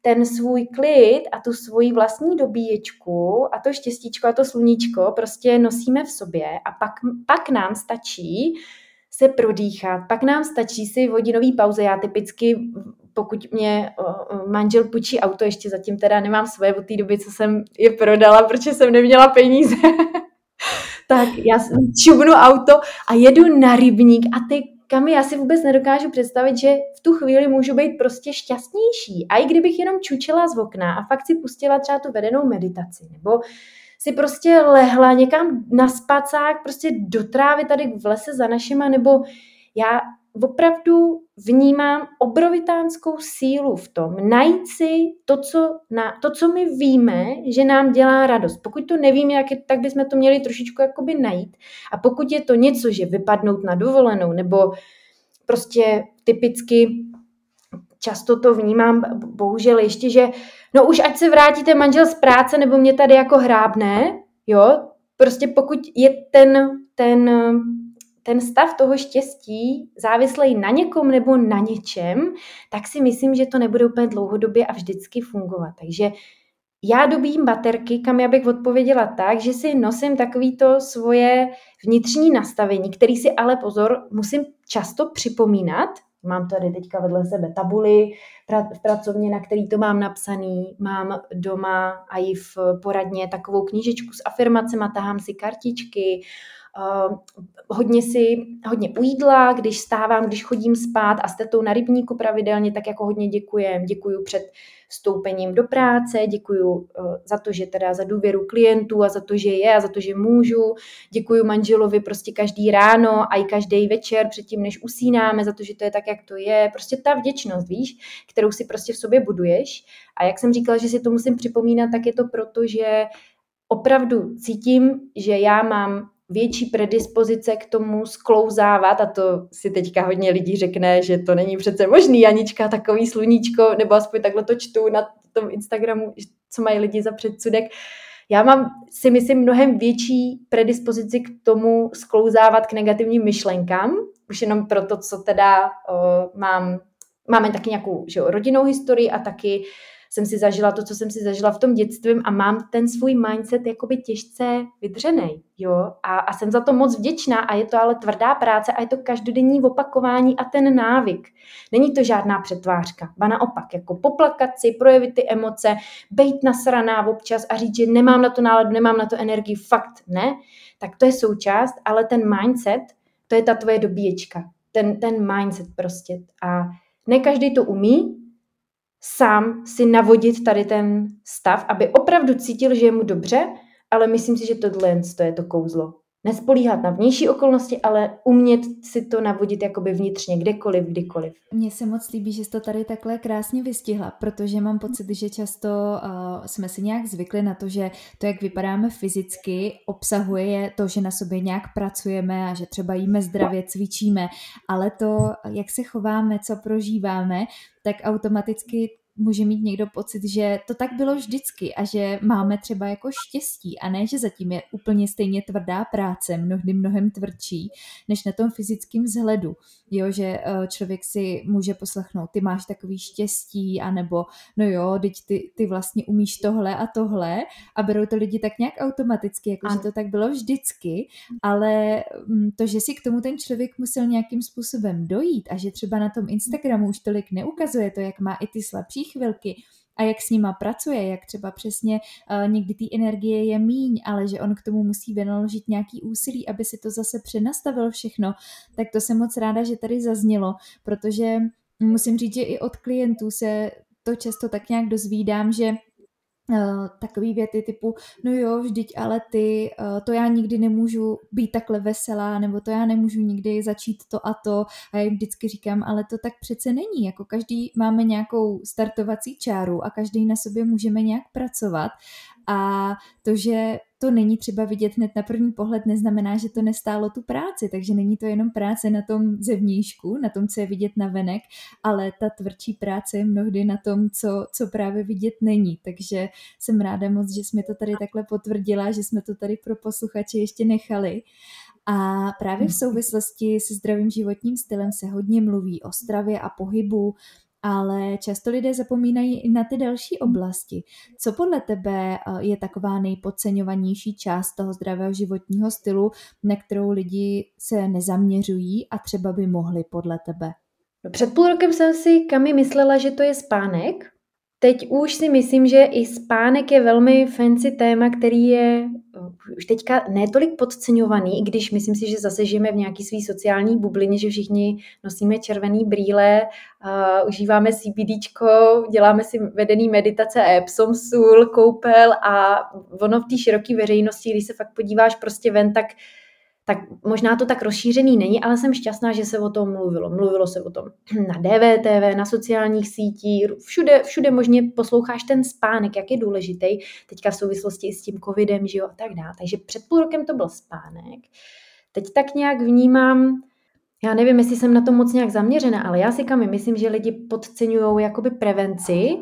ten svůj klid a tu svoji vlastní dobíječku a to štěstíčko a to sluníčko prostě nosíme v sobě a pak, pak nám stačí se prodýchat, pak nám stačí si hodinový pauze. Já typicky, pokud mě manžel půjčí auto, ještě zatím teda nemám svoje od té doby, co jsem je prodala, protože jsem neměla peníze, tak já čubnu auto a jedu na rybník a ty kam já si vůbec nedokážu představit, že v tu chvíli můžu být prostě šťastnější. A i kdybych jenom čučela z okna a fakt si pustila třeba tu vedenou meditaci, nebo si prostě lehla někam na spacák, prostě do trávy tady v lese za našima, nebo já opravdu vnímám obrovitánskou sílu v tom najít si to co, na, to, co my víme, že nám dělá radost. Pokud to nevíme, jak je, tak bychom to měli trošičku jakoby najít. A pokud je to něco, že vypadnout na dovolenou, nebo prostě typicky často to vnímám, bohužel ještě, že no už ať se vrátíte manžel z práce, nebo mě tady jako hrábne, jo, prostě pokud je ten, ten ten stav toho štěstí závislý na někom nebo na něčem, tak si myslím, že to nebude úplně dlouhodobě a vždycky fungovat. Takže já dobím baterky, kam já bych odpověděla tak, že si nosím takovýto svoje vnitřní nastavení, který si ale pozor, musím často připomínat. Mám tady teďka vedle sebe tabuly v pracovně, na který to mám napsaný. Mám doma a i v poradně takovou knížečku s afirmacemi, tahám si kartičky, Uh, hodně si, hodně u jídla, když stávám, když chodím spát a jste tou na rybníku pravidelně, tak jako hodně děkujem. Děkuju před vstoupením do práce, děkuju uh, za to, že teda za důvěru klientů a za to, že je a za to, že můžu. Děkuju manželovi prostě každý ráno a i každý večer předtím, než usínáme, za to, že to je tak, jak to je. Prostě ta vděčnost, víš, kterou si prostě v sobě buduješ. A jak jsem říkala, že si to musím připomínat, tak je to proto, že opravdu cítím, že já mám větší predispozice k tomu sklouzávat a to si teďka hodně lidí řekne, že to není přece možný, Anička, takový sluníčko, nebo aspoň takhle to čtu na tom Instagramu, co mají lidi za předsudek. Já mám si myslím mnohem větší predispozici k tomu sklouzávat k negativním myšlenkám, už jenom proto, co teda o, mám, máme taky nějakou že rodinnou historii a taky jsem si zažila to, co jsem si zažila v tom dětství a mám ten svůj mindset jakoby těžce vydřený, jo, a, a jsem za to moc vděčná a je to ale tvrdá práce a je to každodenní opakování a ten návyk. Není to žádná přetvářka, ba naopak, jako poplakat si, projevit ty emoce, bejt nasraná občas a říct, že nemám na to náladu, nemám na to energii, fakt ne, tak to je součást, ale ten mindset, to je ta tvoje dobíječka, ten, ten mindset prostě. A ne každý to umí, sám si navodit tady ten stav, aby opravdu cítil, že je mu dobře, ale myslím si, že tohle je to kouzlo. Nespolíhat na vnější okolnosti, ale umět si to navodit jakoby vnitřně, kdekoliv, kdykoliv. Mně se moc líbí, že jsi to tady takhle krásně vystihla, protože mám pocit, že často uh, jsme si nějak zvykli na to, že to, jak vypadáme fyzicky, obsahuje to, že na sobě nějak pracujeme a že třeba jíme zdravě, cvičíme, ale to, jak se chováme, co prožíváme, tak automaticky může mít někdo pocit, že to tak bylo vždycky a že máme třeba jako štěstí a ne, že zatím je úplně stejně tvrdá práce, mnohdy mnohem tvrdší, než na tom fyzickém vzhledu. Jo, že eh, člověk si může poslechnout, ty máš takový štěstí, anebo no jo, teď ty, ty vlastně umíš tohle a tohle a berou to lidi tak nějak automaticky, jako že to tak bylo vždycky, ale mm, to, že si k tomu ten člověk musel nějakým způsobem dojít a že třeba na tom Instagramu už tolik neukazuje to, jak má i ty slabší chvilky a jak s nima pracuje, jak třeba přesně uh, někdy té energie je míň, ale že on k tomu musí vynaložit nějaký úsilí, aby si to zase přenastavil všechno, tak to jsem moc ráda, že tady zaznělo, protože musím říct, že i od klientů se to často tak nějak dozvídám, že Uh, takový věty typu, no jo, vždyť ale ty, uh, to já nikdy nemůžu být takhle veselá, nebo to já nemůžu nikdy začít to a to. A já vždycky říkám, ale to tak přece není. Jako každý máme nějakou startovací čáru a každý na sobě můžeme nějak pracovat. A to, že to není třeba vidět hned na první pohled, neznamená, že to nestálo tu práci, takže není to jenom práce na tom zevníšku, na tom, co je vidět na venek, ale ta tvrdší práce je mnohdy na tom, co, co právě vidět není. Takže jsem ráda moc, že jsme to tady takhle potvrdila, že jsme to tady pro posluchače ještě nechali. A právě v souvislosti se zdravým životním stylem se hodně mluví o stravě a pohybu, ale často lidé zapomínají i na ty další oblasti. Co podle tebe eh, je taková nejpodceňovanější část toho zdravého životního stylu, na kterou lidi se nezaměřují a třeba by mohli podle tebe? No, před půl rokem jsem si Kami myslela, že to je spánek, Teď už si myslím, že i spánek je velmi fancy téma, který je už teďka netolik podceňovaný, i když myslím si, že zase žijeme v nějaký svý sociální bublině, že všichni nosíme červený brýle, uh, užíváme CBDčko, děláme si vedený meditace Epsom sůl, koupel a ono v té široké veřejnosti, když se fakt podíváš prostě ven, tak tak možná to tak rozšířený není, ale jsem šťastná, že se o tom mluvilo. Mluvilo se o tom na DVTV, na sociálních sítích, všude, všude možně posloucháš ten spánek, jak je důležitý, teďka v souvislosti s tím covidem, že jo, a tak dále. Takže před půl rokem to byl spánek. Teď tak nějak vnímám, já nevím, jestli jsem na to moc nějak zaměřená, ale já si kam myslím, že lidi podceňují jakoby prevenci,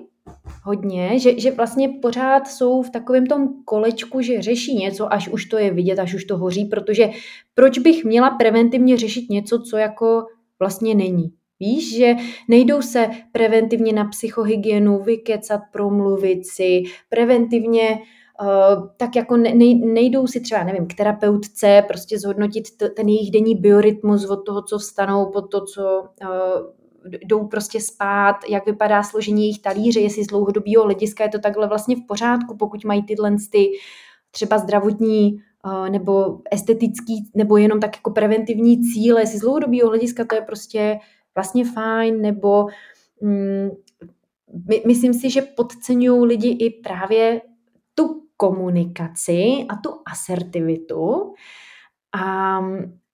hodně, že, že vlastně pořád jsou v takovém tom kolečku, že řeší něco, až už to je vidět, až už to hoří, protože proč bych měla preventivně řešit něco, co jako vlastně není. Víš, že nejdou se preventivně na psychohygienu vykecat, promluvit si, preventivně Uh, tak jako ne, nejdou si třeba, nevím, k terapeutce, prostě zhodnotit t, ten jejich denní biorytmus od toho, co vstanou, po to, co uh, jdou prostě spát, jak vypadá složení jejich talíře, jestli z dlouhodobého hlediska je to takhle vlastně v pořádku, pokud mají tyhle ty třeba zdravotní nebo estetický, nebo jenom tak jako preventivní cíle, jestli z dlouhodobého hlediska to je prostě vlastně fajn, nebo mm, my, myslím si, že podceňují lidi i právě tu komunikaci a tu asertivitu. A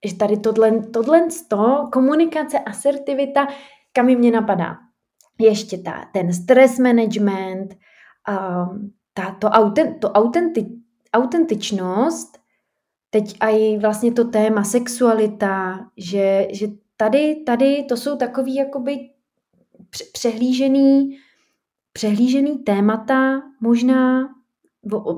že tady tohle, tohle to, komunikace, asertivita, kam mě napadá? Ještě ta, ten stress management, um, ta, to, autent, to autenti, autentičnost, teď i vlastně to téma sexualita, že, že tady, tady to jsou takový jakoby přehlížený, přehlížený témata, možná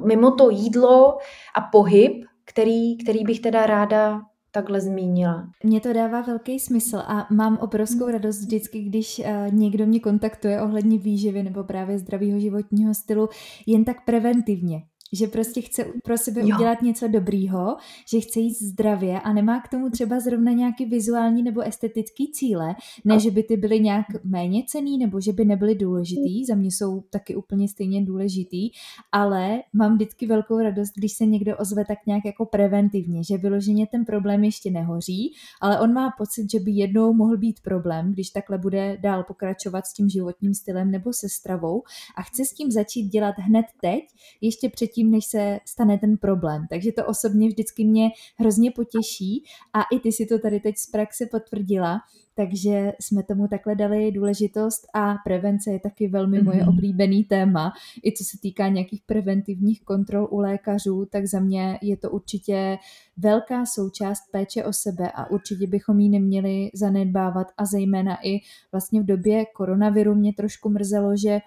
mimo to jídlo a pohyb, který, který bych teda ráda takhle zmínila. Mně to dává velký smysl a mám obrovskou radost vždycky, když uh, někdo mě kontaktuje ohledně výživy nebo právě zdravého životního stylu jen tak preventivně že prostě chce pro sebe jo. udělat něco dobrýho, že chce jít zdravě a nemá k tomu třeba zrovna nějaký vizuální nebo estetický cíle, ne, že by ty byly nějak méně cený nebo že by nebyly důležitý, za mě jsou taky úplně stejně důležitý, ale mám vždycky velkou radost, když se někdo ozve tak nějak jako preventivně, že vyloženě ten problém ještě nehoří, ale on má pocit, že by jednou mohl být problém, když takhle bude dál pokračovat s tím životním stylem nebo se stravou a chce s tím začít dělat hned teď, ještě předtím, předtím, než se stane ten problém. Takže to osobně vždycky mě hrozně potěší a i ty si to tady teď z praxe potvrdila, takže jsme tomu takhle dali důležitost a prevence je taky velmi moje mm-hmm. oblíbený téma. I co se týká nějakých preventivních kontrol u lékařů, tak za mě je to určitě velká součást péče o sebe a určitě bychom ji neměli zanedbávat a zejména i vlastně v době koronaviru mě trošku mrzelo, že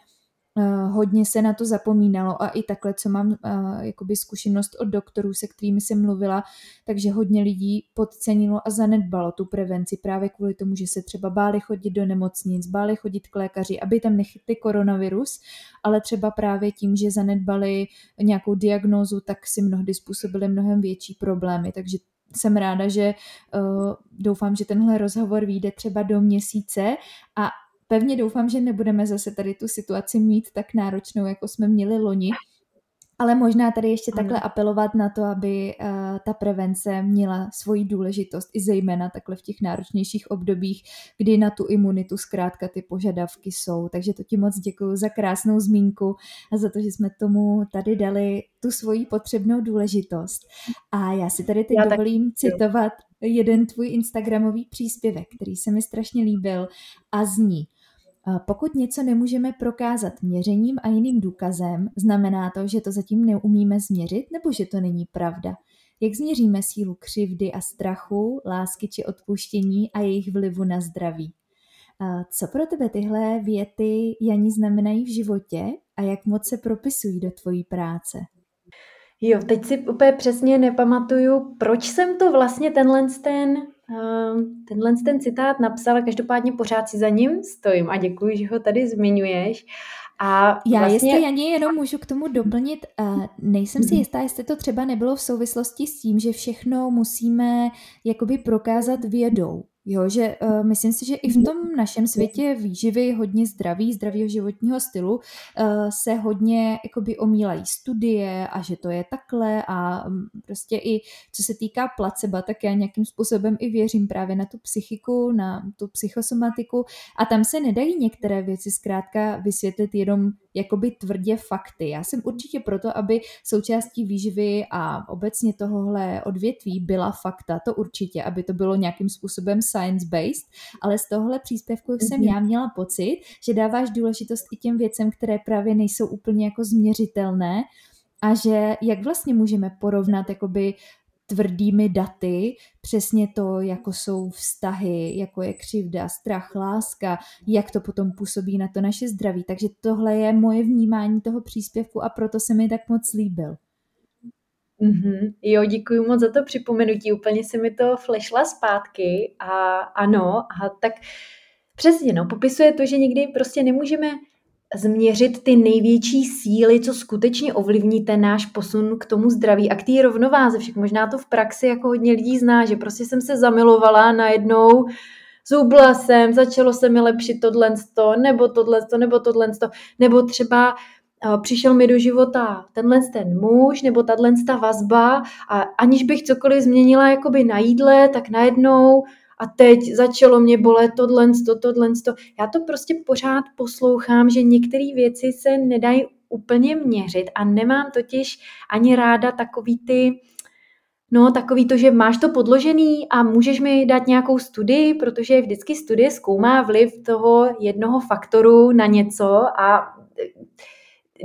hodně se na to zapomínalo a i takhle, co mám uh, jakoby zkušenost od doktorů, se kterými jsem mluvila, takže hodně lidí podcenilo a zanedbalo tu prevenci právě kvůli tomu, že se třeba báli chodit do nemocnic, báli chodit k lékaři, aby tam nechytli koronavirus, ale třeba právě tím, že zanedbali nějakou diagnózu, tak si mnohdy způsobili mnohem větší problémy, takže jsem ráda, že uh, doufám, že tenhle rozhovor vyjde třeba do měsíce a pevně doufám, že nebudeme zase tady tu situaci mít tak náročnou, jako jsme měli loni, ale možná tady ještě ano. takhle apelovat na to, aby uh, ta prevence měla svoji důležitost i zejména takhle v těch náročnějších obdobích, kdy na tu imunitu zkrátka ty požadavky jsou. Takže to ti moc děkuji za krásnou zmínku a za to, že jsme tomu tady dali tu svoji potřebnou důležitost. A já si tady teď já dovolím tak... citovat jeden tvůj Instagramový příspěvek, který se mi strašně líbil a zní pokud něco nemůžeme prokázat měřením a jiným důkazem, znamená to, že to zatím neumíme změřit nebo že to není pravda. Jak změříme sílu křivdy a strachu, lásky či odpuštění a jejich vlivu na zdraví? Co pro tebe tyhle věty, Jani, znamenají v životě a jak moc se propisují do tvojí práce? Jo, teď si úplně přesně nepamatuju, proč jsem to vlastně tenhle ten tenhle ten citát napsal, každopádně pořád si za ním stojím a děkuji, že ho tady zmiňuješ. A Já vlastně... jestli ani jenom můžu k tomu doplnit, uh, nejsem si mhm. jistá, jestli to třeba nebylo v souvislosti s tím, že všechno musíme jakoby prokázat vědou. Jo, že uh, myslím si, že i v mhm. tom našem světě výživy hodně zdraví, zdravého životního stylu uh, se hodně jakoby omílají studie a že to je takhle a um, prostě i co se týká placebo, tak já nějakým způsobem i věřím právě na tu psychiku, na tu psychosomatiku a tam se nedají některé věci zkrátka vysvětlit jenom jakoby tvrdě fakty. Já jsem určitě proto, aby součástí výživy a obecně tohohle odvětví byla fakta, to určitě, aby to bylo nějakým způsobem science-based, ale z tohohle příspěvku mm-hmm. jsem mhm. já měla pocit, že dáváš důležitost i těm věcem, které právě nejsou úplně jako změřitelné, a že jak vlastně můžeme porovnat jakoby tvrdými daty, přesně to, jako jsou vztahy, jako je křivda, strach, láska, jak to potom působí na to naše zdraví. Takže tohle je moje vnímání toho příspěvku a proto se mi tak moc líbil. Mm-hmm. Jo, děkuji moc za to připomenutí, úplně se mi to flešla zpátky a ano, a tak přesně, no, popisuje to, že někdy prostě nemůžeme změřit ty největší síly, co skutečně ovlivní ten náš posun k tomu zdraví a k té rovnováze. Však možná to v praxi jako hodně lidí zná, že prostě jsem se zamilovala najednou, zubla jsem, začalo se mi lepšit tohle, nebo tohle, nebo tohle, nebo třeba uh, přišel mi do života tenhle ten muž, nebo tahle vazba a aniž bych cokoliv změnila jakoby na jídle, tak najednou a teď začalo mě bolet tohle, to, tohle, to. Já to prostě pořád poslouchám, že některé věci se nedají úplně měřit a nemám totiž ani ráda takový ty, No, takový to, že máš to podložený a můžeš mi dát nějakou studii, protože vždycky studie zkoumá vliv toho jednoho faktoru na něco a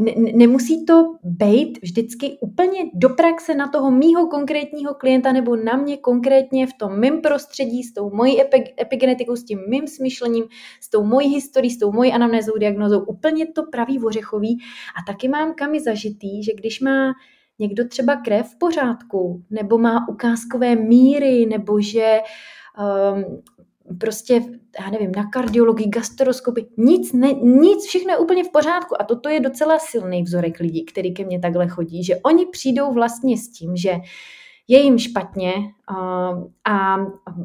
ne, nemusí to být vždycky úplně do praxe na toho mýho konkrétního klienta nebo na mě konkrétně v tom mém prostředí, s tou mojí epigenetikou, s tím mým smyšlením, s tou mojí historií, s tou mojí anamnézou, diagnozou, úplně to pravý ořechový. A taky mám kamy zažitý, že když má někdo třeba krev v pořádku, nebo má ukázkové míry, nebo že um, prostě, já nevím, na kardiologii, gastroskopii, nic, ne, nic, všechno je úplně v pořádku. A toto je docela silný vzorek lidí, který ke mně takhle chodí, že oni přijdou vlastně s tím, že je jim špatně a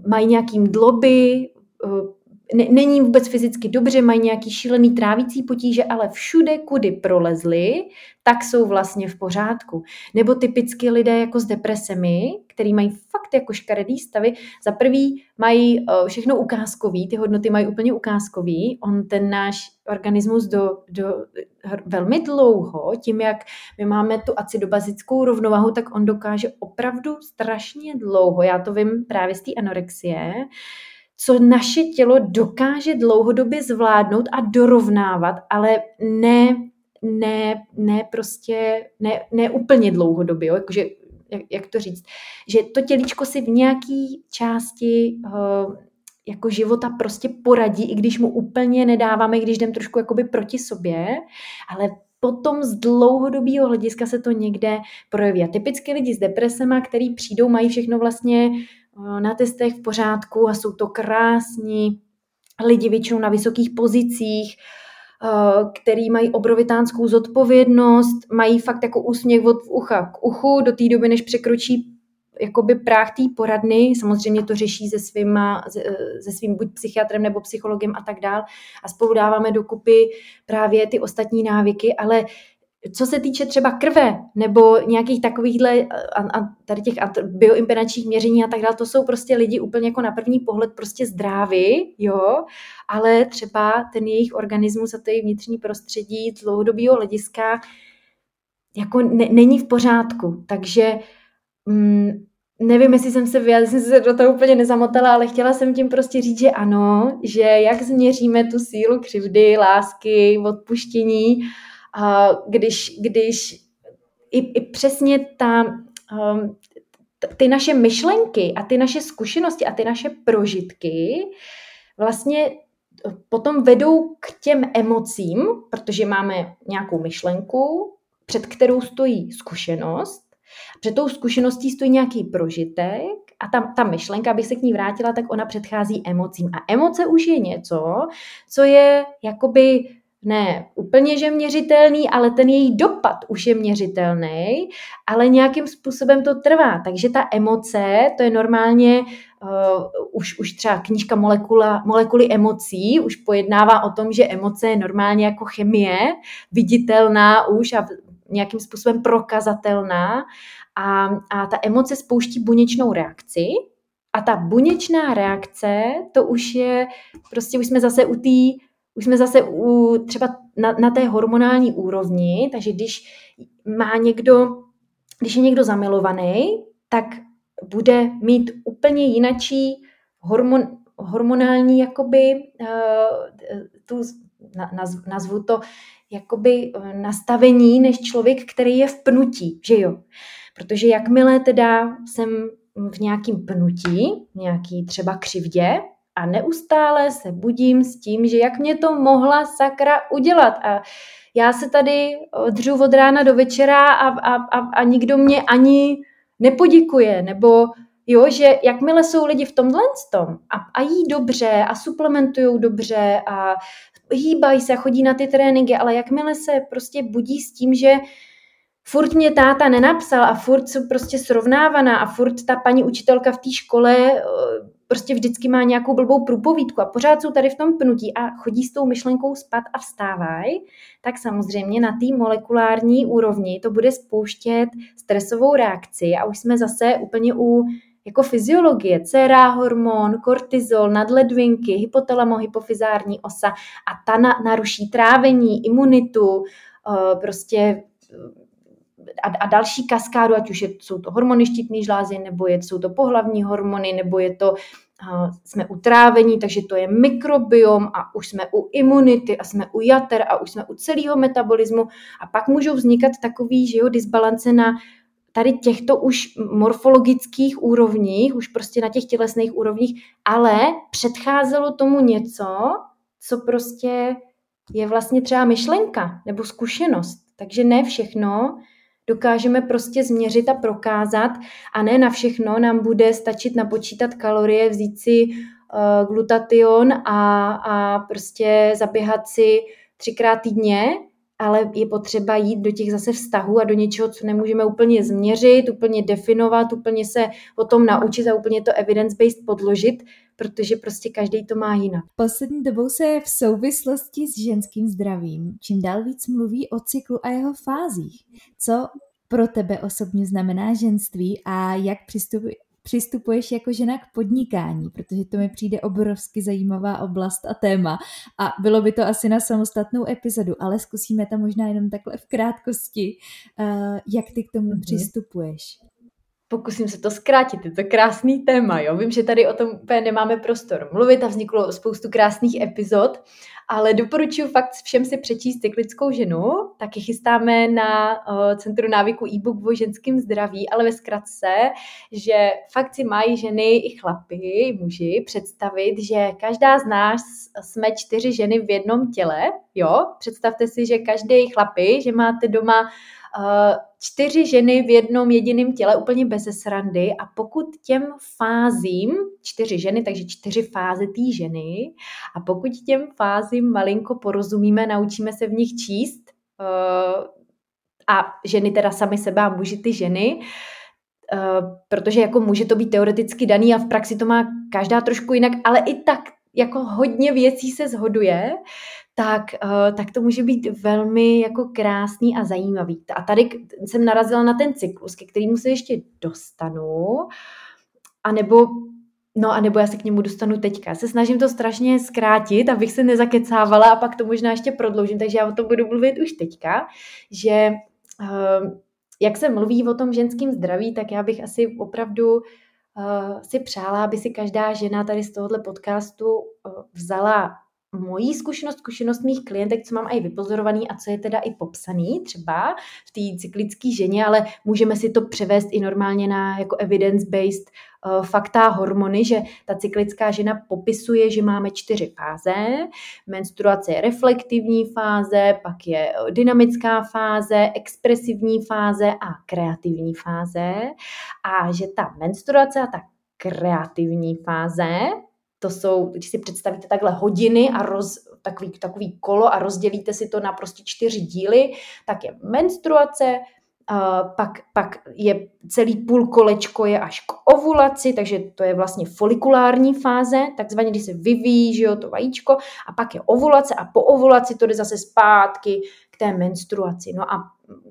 mají nějaký dloby, uh, není vůbec fyzicky dobře, mají nějaký šílený trávící potíže, ale všude, kudy prolezli, tak jsou vlastně v pořádku. Nebo typicky lidé jako s depresemi, který mají fakt jako škaredý stavy, za prvý mají eh, všechno ukázkový, ty hodnoty mají úplně ukázkový, on ten náš organismus do, do velmi dlouho, tím jak my máme tu acidobazickou rovnováhu, tak on dokáže opravdu strašně dlouho, já to vím právě z té anorexie, co naše tělo dokáže dlouhodobě zvládnout a dorovnávat, ale ne, ne, ne prostě, ne, ne úplně dlouhodobě, jo? jakože, jak, jak to říct, že to tělíčko si v nějaký části uh, jako života prostě poradí, i když mu úplně nedáváme, když jdem trošku jakoby proti sobě, ale potom z dlouhodobého hlediska se to někde projeví. A typicky lidi s depresema, který přijdou, mají všechno vlastně na testech v pořádku a jsou to krásní lidi většinou na vysokých pozicích, eh, který mají obrovitánskou zodpovědnost, mají fakt jako úsměv od ucha k uchu do té doby, než překročí jakoby práh té poradny, samozřejmě to řeší se, svýma, se svým buď psychiatrem nebo psychologem a tak dál a spolu dáváme dokupy právě ty ostatní návyky, ale co se týče třeba krve nebo nějakých takovýchhle a, a tady těch bioimpedančních měření a tak dále, to jsou prostě lidi úplně jako na první pohled prostě zdraví, jo, ale třeba ten jejich organismus a to jejich vnitřní prostředí z dlouhodobého hlediska jako ne, není v pořádku. Takže mm, nevím, jestli jsem se vyjádřila, jsem se do toho úplně nezamotala, ale chtěla jsem tím prostě říct, že ano, že jak změříme tu sílu křivdy, lásky, odpuštění, když, když i, i přesně ta, um, ty naše myšlenky a ty naše zkušenosti a ty naše prožitky vlastně potom vedou k těm emocím, protože máme nějakou myšlenku, před kterou stojí zkušenost, před tou zkušeností stojí nějaký prožitek a ta, ta myšlenka, abych se k ní vrátila, tak ona předchází emocím. A emoce už je něco, co je jakoby ne úplně, že měřitelný, ale ten její dopad už je měřitelný, ale nějakým způsobem to trvá. Takže ta emoce, to je normálně uh, už, už třeba knížka molekula, molekuly emocí, už pojednává o tom, že emoce je normálně jako chemie, viditelná už a nějakým způsobem prokazatelná a, a ta emoce spouští buněčnou reakci a ta buněčná reakce, to už je, prostě už jsme zase u té už jsme zase u, třeba na, na té hormonální úrovni, takže když má někdo, když je někdo zamilovaný, tak bude mít úplně jinačí hormon, hormonální jakoby uh, tu, naz, nazvu to jakoby eh, nastavení než člověk, který je v pnutí, že jo. Protože jakmile teda jsem v nějakým pnutí, nějaký třeba křivdě, a neustále se budím s tím, že jak mě to mohla sakra udělat. A já se tady dřu od rána do večera a, a, a, a nikdo mě ani nepoděkuje, nebo jo, že jakmile jsou lidi v tomhle tom a, a jí dobře a suplementují dobře a hýbají se, chodí na ty tréninky, ale jakmile se prostě budí s tím, že furt mě táta nenapsal a furt jsou prostě srovnávaná a furt ta paní učitelka v té škole prostě vždycky má nějakou blbou průpovídku a pořád jsou tady v tom pnutí a chodí s tou myšlenkou spat a vstávají, tak samozřejmě na té molekulární úrovni to bude spouštět stresovou reakci a už jsme zase úplně u jako fyziologie, CRA hormon, kortizol, nadledvinky, hypotalamo, hypofizární osa a ta na, naruší trávení, imunitu, eh, prostě a, a další kaskádu, ať už je, jsou to hormony štítné žlázy, nebo je, jsou to pohlavní hormony, nebo je to uh, jsme u trávení, takže to je mikrobiom a už jsme u imunity a jsme u jater a už jsme u celého metabolismu a pak můžou vznikat takový, že jo, disbalance na tady těchto už morfologických úrovních, už prostě na těch tělesných úrovních, ale předcházelo tomu něco, co prostě je vlastně třeba myšlenka nebo zkušenost. Takže ne všechno dokážeme prostě změřit a prokázat a ne na všechno nám bude stačit napočítat kalorie, vzít si uh, glutation a, a prostě zaběhat si třikrát týdně, ale je potřeba jít do těch zase vztahů a do něčeho, co nemůžeme úplně změřit, úplně definovat, úplně se o tom naučit a úplně to evidence-based podložit, protože prostě každý to má jinak. Poslední dobou se v souvislosti s ženským zdravím čím dál víc mluví o cyklu a jeho fázích. Co pro tebe osobně znamená ženství a jak přistupuje, přistupuješ jako žena k podnikání, protože to mi přijde obrovsky zajímavá oblast a téma. A bylo by to asi na samostatnou epizodu, ale zkusíme to možná jenom takhle v krátkosti, uh, jak ty k tomu mm-hmm. přistupuješ. Pokusím se to zkrátit, je to krásný téma, jo. Vím, že tady o tom úplně nemáme prostor mluvit a vzniklo spoustu krásných epizod, ale doporučuji fakt všem si přečíst cyklickou ženu, taky chystáme na uh, Centru návyku e-book o ženském zdraví, ale ve zkratce, že fakt si mají ženy i chlapy, i muži představit, že každá z nás jsme čtyři ženy v jednom těle, jo, představte si, že každý chlapy, že máte doma čtyři ženy v jednom jediném těle úplně bez srandy a pokud těm fázím, čtyři ženy, takže čtyři fáze té ženy a pokud těm fázím malinko porozumíme, naučíme se v nich číst a ženy teda sami sebe a muži ty ženy, protože jako může to být teoreticky daný a v praxi to má každá trošku jinak, ale i tak jako hodně věcí se zhoduje, tak, uh, tak to může být velmi jako krásný a zajímavý. A tady jsem narazila na ten cyklus, ke kterému se ještě dostanu, a nebo No a nebo já se k němu dostanu teďka. Se snažím to strašně zkrátit, abych se nezakecávala a pak to možná ještě prodloužím, takže já o tom budu mluvit už teďka, že uh, jak se mluví o tom ženském zdraví, tak já bych asi opravdu uh, si přála, aby si každá žena tady z tohohle podcastu vzala mojí zkušenost, zkušenost mých klientek, co mám i vypozorovaný a co je teda i popsaný třeba v té cyklické ženě, ale můžeme si to převést i normálně na jako evidence-based uh, fakta hormony, že ta cyklická žena popisuje, že máme čtyři fáze. Menstruace je reflektivní fáze, pak je dynamická fáze, expresivní fáze a kreativní fáze. A že ta menstruace a ta kreativní fáze, to jsou, když si představíte takhle hodiny a roz, takový, takový kolo a rozdělíte si to na prostě čtyři díly, tak je menstruace, Uh, pak, pak je celý půl kolečko je až k ovulaci, takže to je vlastně folikulární fáze, takzvaně, když se vyvíjí že jo, to vajíčko, a pak je ovulace a po ovulaci to jde zase zpátky k té menstruaci. No a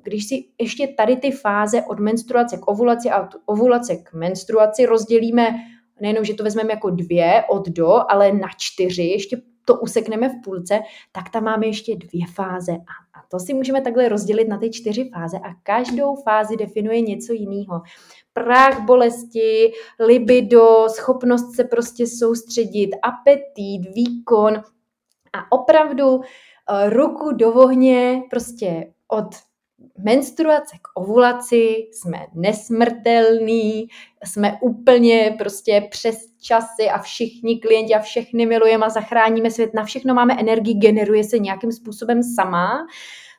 když si ještě tady ty fáze od menstruace k ovulaci a od ovulace k menstruaci rozdělíme, nejenom, že to vezmeme jako dvě od do, ale na čtyři, ještě to usekneme v půlce, tak tam máme ještě dvě fáze. A, to si můžeme takhle rozdělit na ty čtyři fáze a každou fázi definuje něco jiného. Práh bolesti, libido, schopnost se prostě soustředit, apetit, výkon a opravdu eh, ruku do ohně prostě od menstruace k ovulaci jsme nesmrtelní, jsme úplně prostě přes časy a všichni klienti a všechny milujeme a zachráníme svět, na všechno máme energii, generuje se nějakým způsobem sama.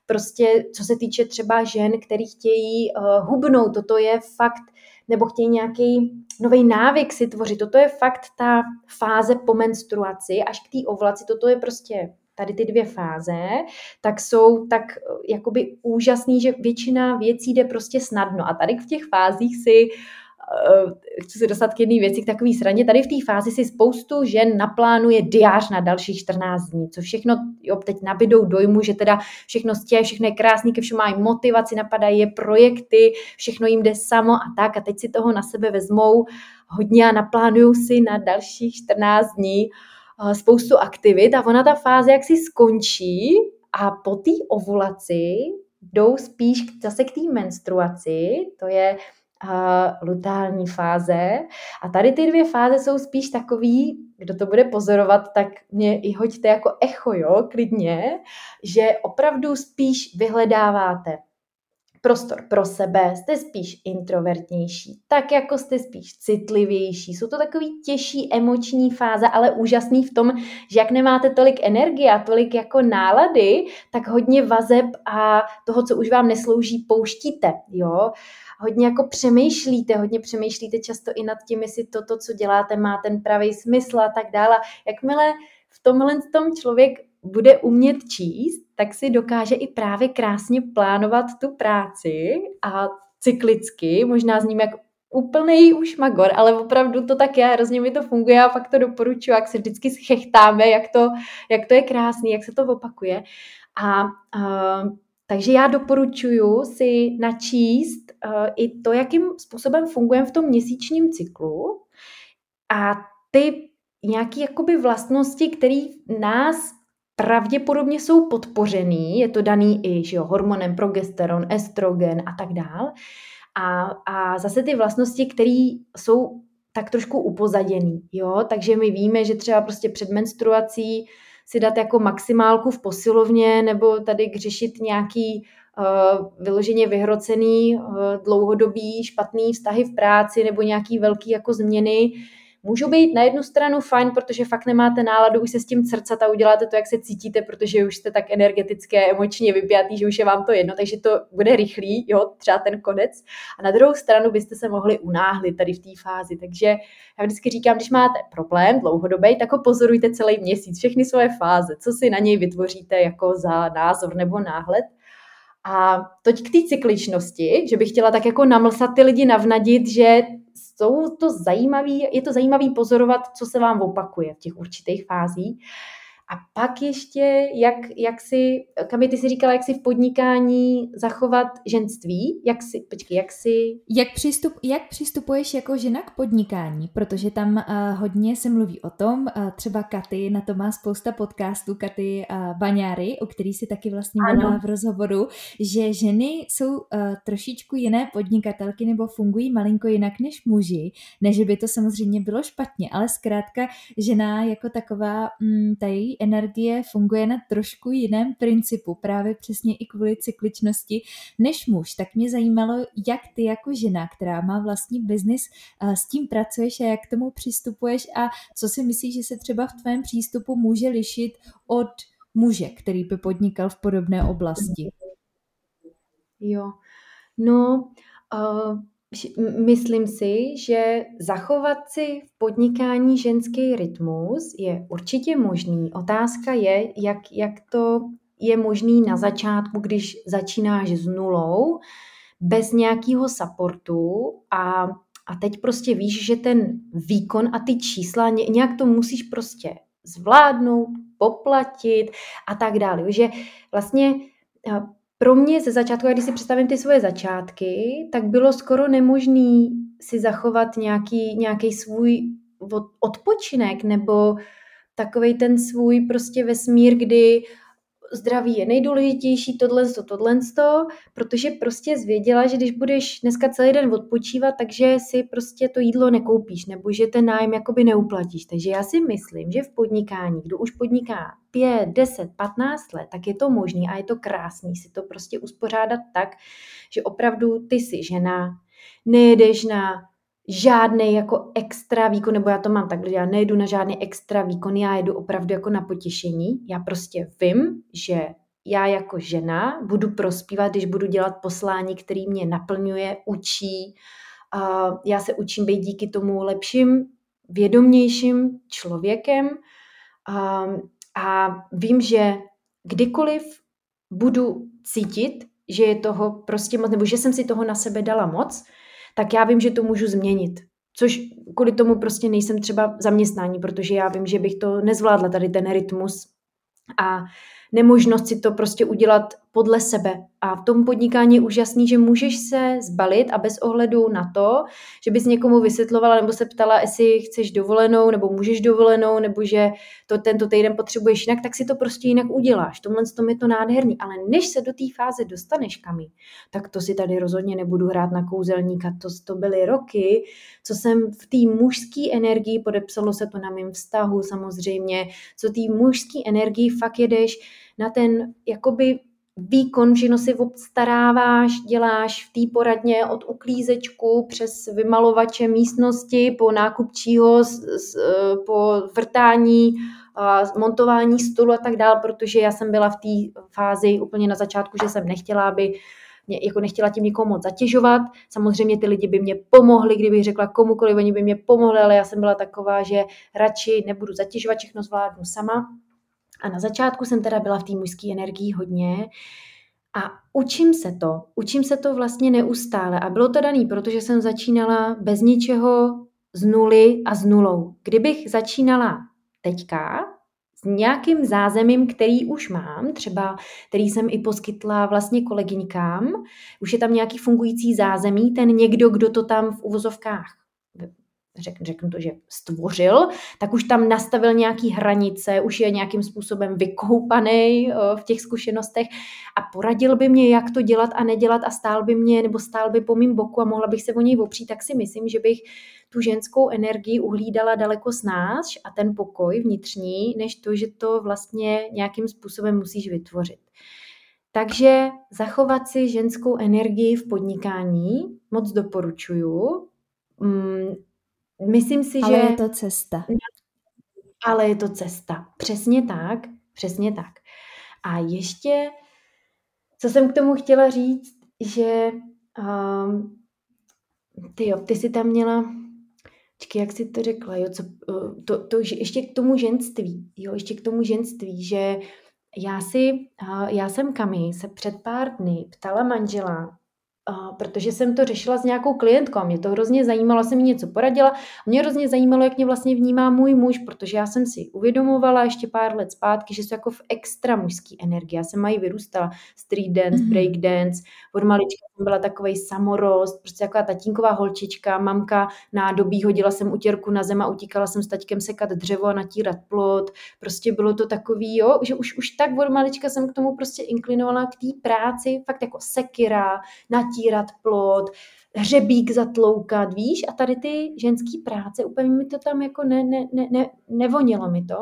Prostě co se týče třeba žen, který chtějí uh, hubnout, toto je fakt, nebo chtějí nějaký nový návyk si tvořit, toto je fakt ta fáze po menstruaci až k té ovulaci, toto je prostě tady ty dvě fáze, tak jsou tak eh, jakoby úžasný, že většina věcí jde prostě snadno. A tady v těch fázích si uh, chci se dostat k jedné věci, k takový sraně. Tady v té fázi si spoustu žen naplánuje diář na dalších 14 dní, co všechno jo, teď nabidou dojmu, že teda všechno stěje, všechno je krásný, ke všemu mají motivaci, napadají je projekty, všechno jim jde samo a tak a teď si toho na sebe vezmou hodně a naplánují si na dalších 14 dní spoustu aktivit a ona ta fáze jak si skončí a po té ovulaci jdou spíš zase k té menstruaci, to je uh, lutální fáze. A tady ty dvě fáze jsou spíš takový, kdo to bude pozorovat, tak mě i hoďte jako echo, jo, klidně, že opravdu spíš vyhledáváte prostor pro sebe, jste spíš introvertnější, tak jako jste spíš citlivější. Jsou to takový těžší emoční fáze, ale úžasný v tom, že jak nemáte tolik energie a tolik jako nálady, tak hodně vazeb a toho, co už vám neslouží, pouštíte, jo. Hodně jako přemýšlíte, hodně přemýšlíte často i nad tím, jestli toto, co děláte, má ten pravý smysl a tak dále. Jakmile v tomhle tom člověk bude umět číst, tak si dokáže i právě krásně plánovat tu práci a cyklicky, možná s ním jak úplný už magor, ale opravdu to tak je, hrozně mi to funguje a fakt to doporučuji, jak se vždycky schechtáme, jak to, jak to je krásný, jak se to opakuje. A uh, takže já doporučuji si načíst uh, i to, jakým způsobem fungujeme v tom měsíčním cyklu a ty nějaké vlastnosti, které nás pravděpodobně jsou podpořený, je to daný i že jo, hormonem progesteron, estrogen a tak dál. A, a zase ty vlastnosti, které jsou tak trošku upozaděný, jo, takže my víme, že třeba prostě před menstruací si dát jako maximálku v posilovně nebo tady řešit nějaký uh, vyloženě vyhrocený, uh, dlouhodobý, špatný vztahy v práci nebo nějaký velký jako změny, můžou být na jednu stranu fajn, protože fakt nemáte náladu už se s tím crcat a uděláte to, jak se cítíte, protože už jste tak energetické, emočně vypjatý, že už je vám to jedno, takže to bude rychlý, jo, třeba ten konec. A na druhou stranu byste se mohli unáhlit tady v té fázi. Takže já vždycky říkám, když máte problém dlouhodobý, tak ho pozorujte celý měsíc, všechny svoje fáze, co si na něj vytvoříte jako za názor nebo náhled. A toť k té cykličnosti, že bych chtěla tak jako namlsat ty lidi navnadit, že jsou to zajímavý, je to zajímavý pozorovat, co se vám opakuje v těch určitých fázích. A pak ještě, jak, jak si, Kami, ty si říkala, jak si v podnikání zachovat ženství, jak si, počkej, jak si... Jak, přistup, jak přistupuješ jako žena k podnikání, protože tam uh, hodně se mluví o tom, uh, třeba Katy, na to má spousta podcastů, Katy uh, Baňáry, o který si taky vlastně mluvila v rozhovoru, že ženy jsou uh, trošičku jiné podnikatelky nebo fungují malinko jinak než muži, než by to samozřejmě bylo špatně, ale zkrátka žena jako taková mm, tady energie funguje na trošku jiném principu, právě přesně i kvůli cykličnosti než muž. Tak mě zajímalo, jak ty jako žena, která má vlastní biznis, eh, s tím pracuješ a jak k tomu přistupuješ a co si myslíš, že se třeba v tvém přístupu může lišit od muže, který by podnikal v podobné oblasti? Jo, no, uh, myslím si, že zachovat si v podnikání ženský rytmus je určitě možný. Otázka je, jak, jak to je možný na začátku, když začínáš s nulou, bez nějakého supportu a, a teď prostě víš, že ten výkon a ty čísla nějak to musíš prostě zvládnout, poplatit a tak dále. Že vlastně pro mě ze začátku, když si představím ty svoje začátky, tak bylo skoro nemožný si zachovat nějaký, nějaký svůj odpočinek nebo takový ten svůj prostě vesmír, kdy zdraví je nejdůležitější, tohle, to, tohle, to, protože prostě zvěděla, že když budeš dneska celý den odpočívat, takže si prostě to jídlo nekoupíš, nebo že ten nájem jakoby neuplatíš. Takže já si myslím, že v podnikání, kdo už podniká 5, 10, 15 let, tak je to možný a je to krásný si to prostě uspořádat tak, že opravdu ty jsi žena, nejedeš na žádný jako extra výkon, nebo já to mám takhle, já nejdu na žádný extra výkon, já jedu opravdu jako na potěšení. Já prostě vím, že já jako žena budu prospívat, když budu dělat poslání, který mě naplňuje, učí. Já se učím být díky tomu lepším, vědomějším člověkem. A, a vím, že kdykoliv budu cítit, že je toho prostě moc, nebo že jsem si toho na sebe dala moc, tak já vím, že to můžu změnit. Což kvůli tomu prostě nejsem třeba zaměstnání, protože já vím, že bych to nezvládla, tady ten rytmus. A nemožnost si to prostě udělat podle sebe. A v tom podnikání je úžasný, že můžeš se zbalit a bez ohledu na to, že bys někomu vysvětlovala nebo se ptala, jestli chceš dovolenou nebo můžeš dovolenou, nebo že to tento týden potřebuješ jinak, tak si to prostě jinak uděláš. Tomhle tom je to nádherný. Ale než se do té fáze dostaneš kami, tak to si tady rozhodně nebudu hrát na kouzelníka. To, to byly roky, co jsem v té mužské energii, podepsalo se to na mém vztahu samozřejmě, co té mužské energii fakt jedeš na ten jakoby výkon, všechno si obstaráváš, děláš v té poradně od uklízečku přes vymalovače místnosti po nákupčího, e, po vrtání, montování stolu a tak dál, protože já jsem byla v té fázi úplně na začátku, že jsem nechtěla, aby mě, jako nechtěla tím nikomu moc zatěžovat. Samozřejmě ty lidi by mě pomohli, kdybych řekla komukoliv, oni by mě pomohli, ale já jsem byla taková, že radši nebudu zatěžovat, všechno zvládnu sama. A na začátku jsem teda byla v té mužské energii hodně a učím se to. Učím se to vlastně neustále. A bylo to daný, protože jsem začínala bez ničeho z nuly a z nulou. Kdybych začínala teďka s nějakým zázemím, který už mám, třeba který jsem i poskytla vlastně kolegyňkám, už je tam nějaký fungující zázemí, ten někdo, kdo to tam v uvozovkách řeknu, řeknu to, že stvořil, tak už tam nastavil nějaký hranice, už je nějakým způsobem vykoupaný v těch zkušenostech a poradil by mě, jak to dělat a nedělat a stál by mě, nebo stál by po mým boku a mohla bych se o něj opřít, tak si myslím, že bych tu ženskou energii uhlídala daleko snáš a ten pokoj vnitřní, než to, že to vlastně nějakým způsobem musíš vytvořit. Takže zachovat si ženskou energii v podnikání moc doporučuju. Myslím si, ale že... Ale je to cesta. Ale je to cesta. Přesně tak, přesně tak. A ještě, co jsem k tomu chtěla říct, že um, ty jo, ty jsi tam měla, čekaj, jak jsi to řekla, jo, co, uh, to, to, ještě k tomu ženství, jo, ještě k tomu ženství, že já si, uh, já jsem Kami se před pár dny ptala manžela, protože jsem to řešila s nějakou klientkou a mě to hrozně zajímalo, jsem mi něco poradila. Mě hrozně zajímalo, jak mě vlastně vnímá můj muž, protože já jsem si uvědomovala ještě pár let zpátky, že jsou jako v extra mužský energie. Já jsem mají vyrůstala street dance, mm-hmm. break dance, od malička jsem byla takový samorost, prostě taková tatínková holčička, mamka nádobí, hodila jsem utěrku na zem a utíkala jsem s taťkem sekat dřevo a natírat plot. Prostě bylo to takový, jo, že už, už tak od malička jsem k tomu prostě inklinovala k té práci, fakt jako sekira, natírat plot, hřebík zatloukat, víš, a tady ty ženský práce, úplně mi to tam jako ne, ne, ne, ne nevonilo mi to.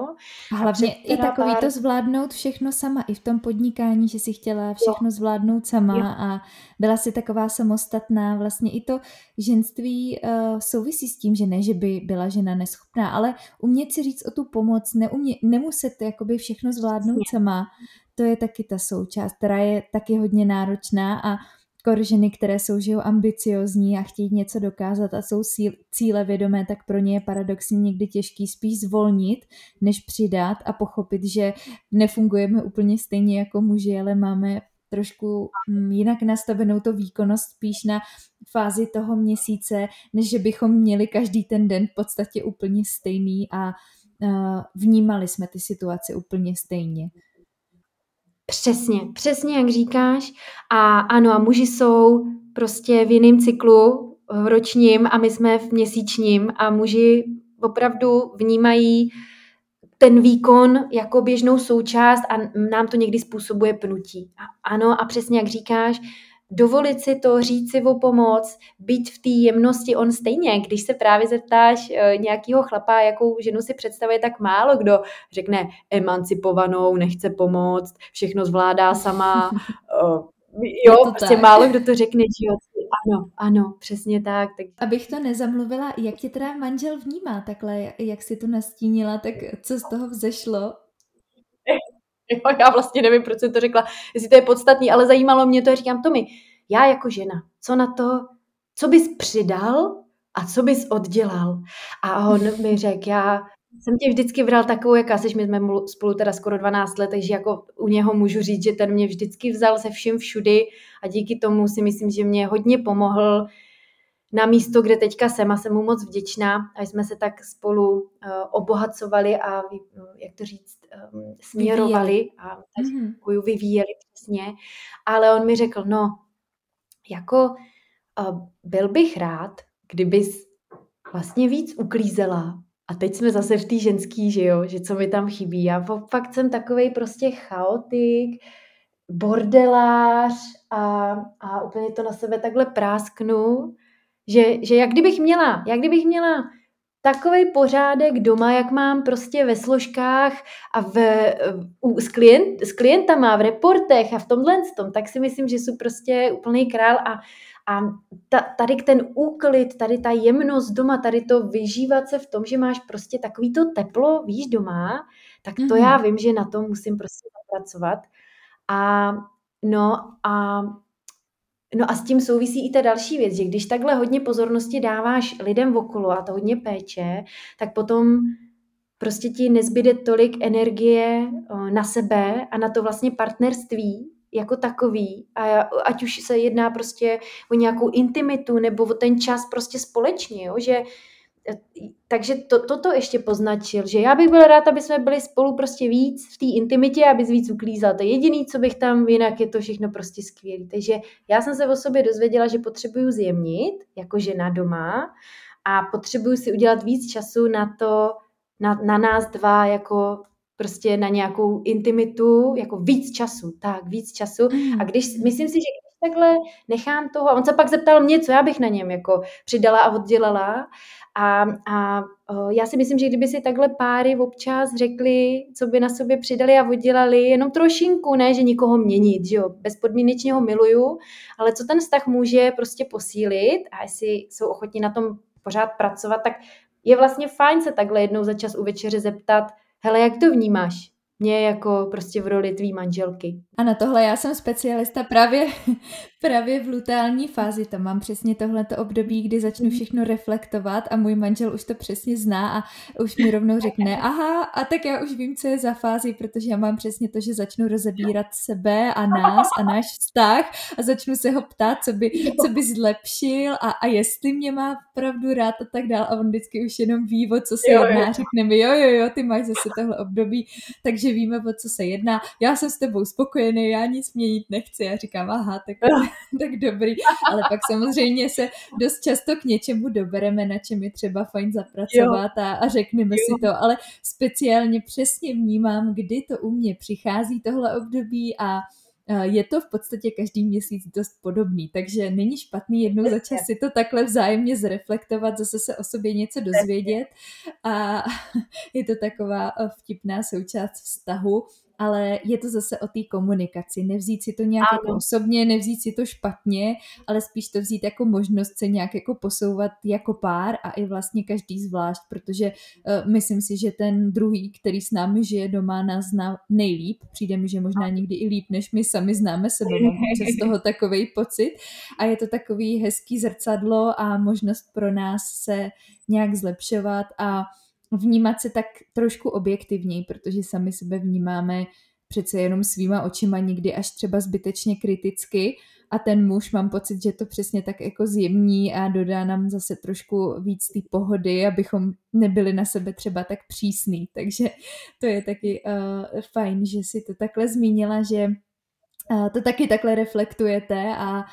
A hlavně a i takový pár... to zvládnout všechno sama, i v tom podnikání, že si chtěla všechno jo. zvládnout sama jo. a byla si taková samostatná, vlastně i to ženství uh, souvisí s tím, že ne, že by byla žena neschopná, ale umět si říct o tu pomoc, neumě, nemuset jakoby všechno zvládnout sama, to je taky ta součást, která je taky hodně náročná a korženy, které jsou že ambiciozní a chtějí něco dokázat a jsou cíle vědomé, tak pro ně je paradoxně někdy těžký spíš zvolnit, než přidat a pochopit, že nefungujeme úplně stejně jako muži, ale máme trošku mm, jinak nastavenou to výkonnost spíš na fázi toho měsíce, než že bychom měli každý ten den v podstatě úplně stejný a vnímali jsme ty situace úplně stejně. Přesně, přesně jak říkáš. A ano, a muži jsou prostě v jiném cyklu v ročním a my jsme v měsíčním a muži opravdu vnímají ten výkon jako běžnou součást a nám to někdy způsobuje pnutí. A ano, a přesně jak říkáš, dovolit si to, říct si o pomoc, být v té jemnosti on stejně. Když se právě zeptáš uh, nějakého chlapa, jakou ženu si představuje, tak málo kdo řekne emancipovanou, nechce pomoct, všechno zvládá sama. Uh, jo, prostě tak. málo kdo to řekne, že jo, ano, ano, přesně tak, tak. Abych to nezamluvila, jak tě teda manžel vnímá takhle, jak si to nastínila, tak co z toho vzešlo? Jo, já vlastně nevím, proč jsem to řekla, jestli to je podstatný, ale zajímalo mě to a říkám, Tomi, já jako žena, co na to, co bys přidal a co bys oddělal? A on mi řekl, já jsem tě vždycky vral takovou, jaká jsi, my jsme spolu teda skoro 12 let, takže jako u něho můžu říct, že ten mě vždycky vzal se vším všudy a díky tomu si myslím, že mě hodně pomohl na místo, kde teďka jsem a jsem mu moc vděčná a jsme se tak spolu uh, obohacovali a, uh, jak to říct, um, směrovali vyvíjeli. a mm-hmm. vyvíjeli přesně. Ale on mi řekl, no, jako byl bych rád, kdybys vlastně víc uklízela. A teď jsme zase v té ženský, že jo, že co mi tam chybí. Já fakt jsem takový prostě chaotik, bordelář a, a úplně to na sebe takhle prásknu že, že jak kdybych měla, jak kdybych měla takový pořádek doma, jak mám prostě ve složkách a v, u, s, klient, s klientama, v reportech a v tomhle tom, tak si myslím, že jsou prostě úplný král a, a ta, tady ten úklid, tady ta jemnost doma, tady to vyžívat se v tom, že máš prostě takový to teplo, víš, doma, tak to mm-hmm. já vím, že na tom musím prostě zapracovat. A no a No a s tím souvisí i ta další věc, že když takhle hodně pozornosti dáváš lidem okolo a to hodně péče, tak potom prostě ti nezbyde tolik energie na sebe a na to vlastně partnerství jako takový. A ať už se jedná prostě o nějakou intimitu nebo o ten čas prostě společně, jo? že takže to, toto ještě poznačil, že já bych byl rád, aby jsme byli spolu prostě víc v té intimitě, aby víc uklízal. To je jediný, co bych tam, jinak je to všechno prostě skvělé. Takže já jsem se o sobě dozvěděla, že potřebuju zjemnit, jako žena doma, a potřebuju si udělat víc času na to, na, na nás dva, jako prostě na nějakou intimitu, jako víc času, tak, víc času. A mm. když, myslím si, že takhle nechám toho, a on se pak zeptal mě, co já bych na něm jako přidala a oddělala. A, a já si myslím, že kdyby si takhle páry občas řekli, co by na sobě přidali a oddělali, jenom trošinku, ne, že nikoho měnit, že jo, bezpodmínečně ho miluju, ale co ten vztah může prostě posílit a jestli jsou ochotní na tom pořád pracovat, tak je vlastně fajn se takhle jednou za čas u večeře zeptat, hele, jak to vnímáš? Mě jako prostě v roli tvý manželky. A na tohle já jsem specialista právě, právě v lutální fázi. Tam mám přesně tohleto období, kdy začnu všechno reflektovat a můj manžel už to přesně zná a už mi rovnou řekne, aha, a tak já už vím, co je za fázi, protože já mám přesně to, že začnu rozebírat sebe a nás a náš vztah a začnu se ho ptát, co by, co by zlepšil a, a jestli mě má pravdu rád a tak dál a on vždycky už jenom ví, o co se jedná, řekne mi, jo, jo, jo, ty máš zase tohle období, takže že víme, o co se jedná. Já jsem s tebou spokojený, já nic měnit nechci. Já říkám, aha, tak, tak dobrý. Ale pak samozřejmě se dost často k něčemu dobereme, na čem je třeba fajn zapracovat a, a řekneme jo. si to. Ale speciálně přesně vnímám, kdy to u mě přichází tohle období a je to v podstatě každý měsíc dost podobný, takže není špatný jednou za čas si to takhle vzájemně zreflektovat, zase se o sobě něco dozvědět a je to taková vtipná součást vztahu ale je to zase o té komunikaci. Nevzít si to nějak ano. jako osobně, nevzít si to špatně, ale spíš to vzít jako možnost se nějak jako posouvat jako pár a i vlastně každý zvlášť, protože uh, myslím si, že ten druhý, který s námi žije doma, nás zná nejlíp. Přijde mi, že možná někdy i líp, než my sami známe sebe. Mám z toho takový pocit. A je to takový hezký zrcadlo a možnost pro nás se nějak zlepšovat a vnímat se tak trošku objektivněji, protože sami sebe vnímáme přece jenom svýma očima někdy až třeba zbytečně kriticky a ten muž mám pocit, že to přesně tak jako zjemní a dodá nám zase trošku víc té pohody, abychom nebyli na sebe třeba tak přísný. Takže to je taky uh, fajn, že si to takhle zmínila, že uh, to taky takhle reflektujete a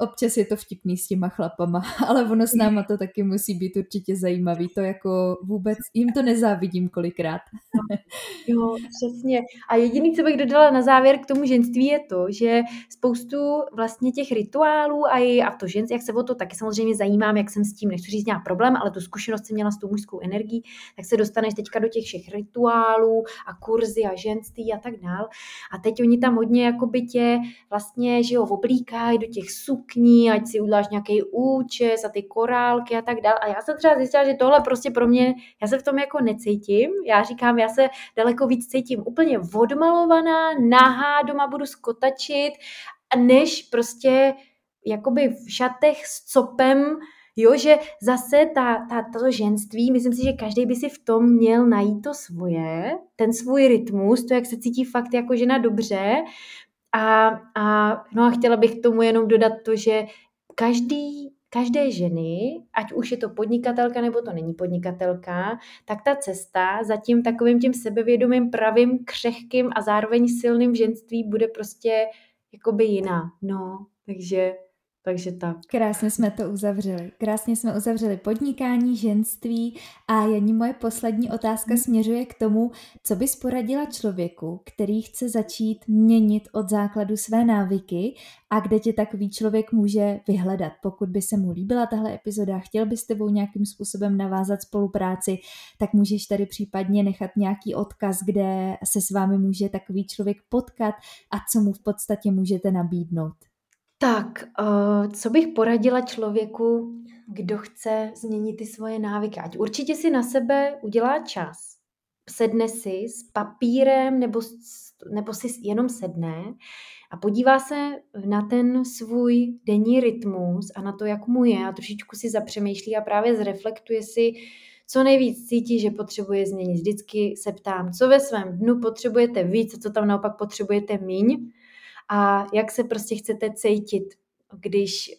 občas je to vtipný s těma chlapama, ale ono s náma to taky musí být určitě zajímavý. To jako vůbec, jim to nezávidím kolikrát. jo, přesně. A jediný, co bych dodala na závěr k tomu ženství je to, že spoustu vlastně těch rituálů a, i, a to ženství, jak se o to taky samozřejmě zajímám, jak jsem s tím, nechci říct nějak problém, ale tu zkušenost jsem měla s tou mužskou energií, tak se dostaneš teďka do těch všech rituálů a kurzy a ženství a tak dál. A teď oni tam hodně jako by tě vlastně, že jo, oblíkají do těch suk sukní, ať si uděláš nějaký účes a ty korálky a tak dále. A já jsem třeba zjistila, že tohle prostě pro mě, já se v tom jako necítím. Já říkám, já se daleko víc cítím úplně odmalovaná, nahá, doma budu skotačit, než prostě jakoby v šatech s copem, Jo, že zase ta, ta, to ženství, myslím si, že každý by si v tom měl najít to svoje, ten svůj rytmus, to, jak se cítí fakt jako žena dobře, a, a, no a chtěla bych k tomu jenom dodat to, že každý, každé ženy, ať už je to podnikatelka nebo to není podnikatelka, tak ta cesta za tím takovým tím sebevědomým, pravým, křehkým a zároveň silným ženství bude prostě jakoby jiná. No, takže takže tak. Krásně jsme to uzavřeli. Krásně jsme uzavřeli podnikání, ženství a Janí moje poslední otázka hmm. směřuje k tomu, co bys poradila člověku, který chce začít měnit od základu své návyky a kde tě takový člověk může vyhledat. Pokud by se mu líbila tahle epizoda, chtěl by s tebou nějakým způsobem navázat spolupráci, tak můžeš tady případně nechat nějaký odkaz, kde se s vámi může takový člověk potkat a co mu v podstatě můžete nabídnout. Tak, uh, co bych poradila člověku, kdo chce změnit ty svoje návyky? Ať určitě si na sebe udělá čas. Sedne si s papírem nebo, nebo si jenom sedne a podívá se na ten svůj denní rytmus a na to, jak mu je a trošičku si zapřemýšlí a právě zreflektuje si, co nejvíc cítí, že potřebuje změnit. Vždycky se ptám, co ve svém dnu potřebujete víc a co tam naopak potřebujete míň a jak se prostě chcete cítit, když,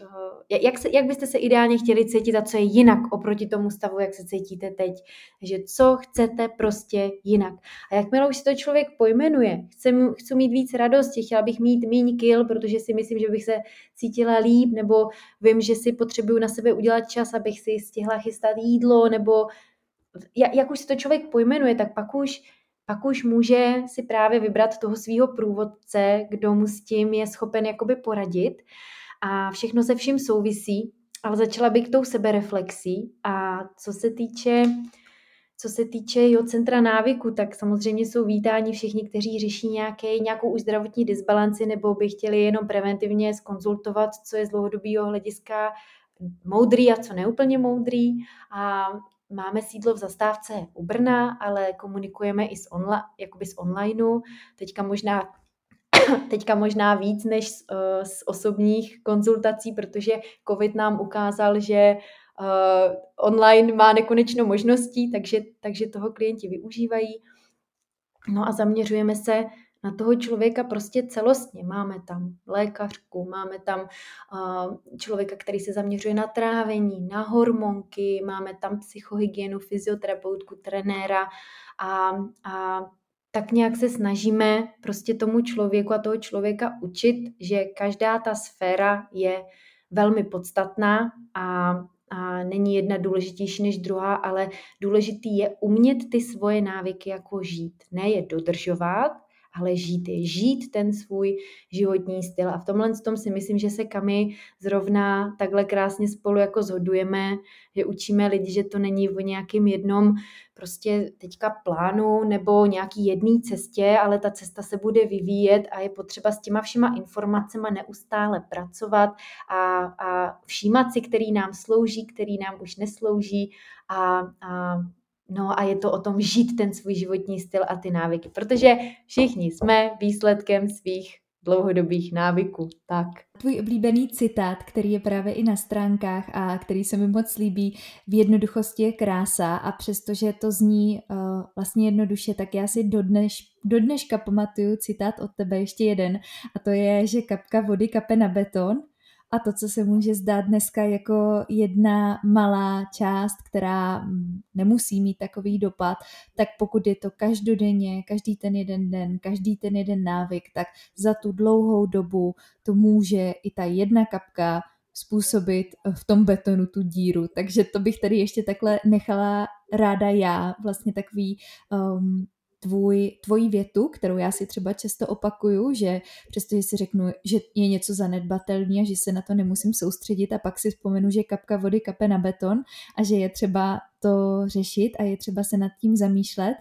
eh, jak, se, jak byste se ideálně chtěli cítit a co je jinak oproti tomu stavu, jak se cítíte teď. Takže co chcete prostě jinak. A jakmile už si to člověk pojmenuje, chci, chci mít víc radosti, chtěla bych mít méně kil, protože si myslím, že bych se cítila líp, nebo vím, že si potřebuju na sebe udělat čas, abych si stihla chystat jídlo, nebo jak, jak už si to člověk pojmenuje, tak pak už pak už může si právě vybrat toho svého průvodce, kdo mu s tím je schopen jakoby poradit. A všechno se vším souvisí, ale začala bych tou sebereflexí. A co se týče co se týče jo, centra návyku, tak samozřejmě jsou vítáni všichni, kteří řeší nějaké, nějakou už zdravotní disbalanci nebo by chtěli jenom preventivně skonzultovat, co je z dlouhodobého hlediska moudrý a co neúplně moudrý. A Máme sídlo v zastávce u Brna, ale komunikujeme i z, onla, jakoby z onlineu. Teďka možná teďka možná víc než z, z osobních konzultací, protože COVID nám ukázal, že uh, online má nekonečno možností, takže, takže toho klienti využívají. No a zaměřujeme se na toho člověka prostě celostně. Máme tam lékařku, máme tam člověka, který se zaměřuje na trávení, na hormonky, máme tam psychohygienu, fyzioterapeutku, trenéra a, a tak nějak se snažíme prostě tomu člověku a toho člověka učit, že každá ta sféra je velmi podstatná a, a není jedna důležitější než druhá, ale důležitý je umět ty svoje návyky jako žít. Ne je dodržovat, ale žít je, žít ten svůj životní styl. A v tomhle tom si myslím, že se kamy zrovna takhle krásně spolu jako zhodujeme, že učíme lidi, že to není o nějakým jednom prostě teďka plánu nebo nějaký jedné cestě, ale ta cesta se bude vyvíjet a je potřeba s těma všema informacemi neustále pracovat a, a všímat si, který nám slouží, který nám už neslouží a, a No a je to o tom žít ten svůj životní styl a ty návyky, protože všichni jsme výsledkem svých dlouhodobých návyků. Tak. Tvůj oblíbený citát, který je právě i na stránkách a který se mi moc líbí, v jednoduchosti je krása a přestože to zní uh, vlastně jednoduše, tak já si do, dneš, do dneška pamatuju citát od tebe ještě jeden a to je, že kapka vody kape na beton a to, co se může zdát dneska jako jedna malá část, která mm, nemusí mít takový dopad, tak pokud je to každodenně, každý ten jeden den, každý ten jeden návyk, tak za tu dlouhou dobu to může i ta jedna kapka způsobit v tom betonu tu díru. Takže to bych tady ještě takhle nechala ráda já, vlastně takový um, tvůj, tvoji větu, kterou já si třeba často opakuju, že přestože si řeknu, že je něco zanedbatelný a že se na to nemusím soustředit a pak si vzpomenu, že kapka vody kape na beton a že je třeba to řešit a je třeba se nad tím zamýšlet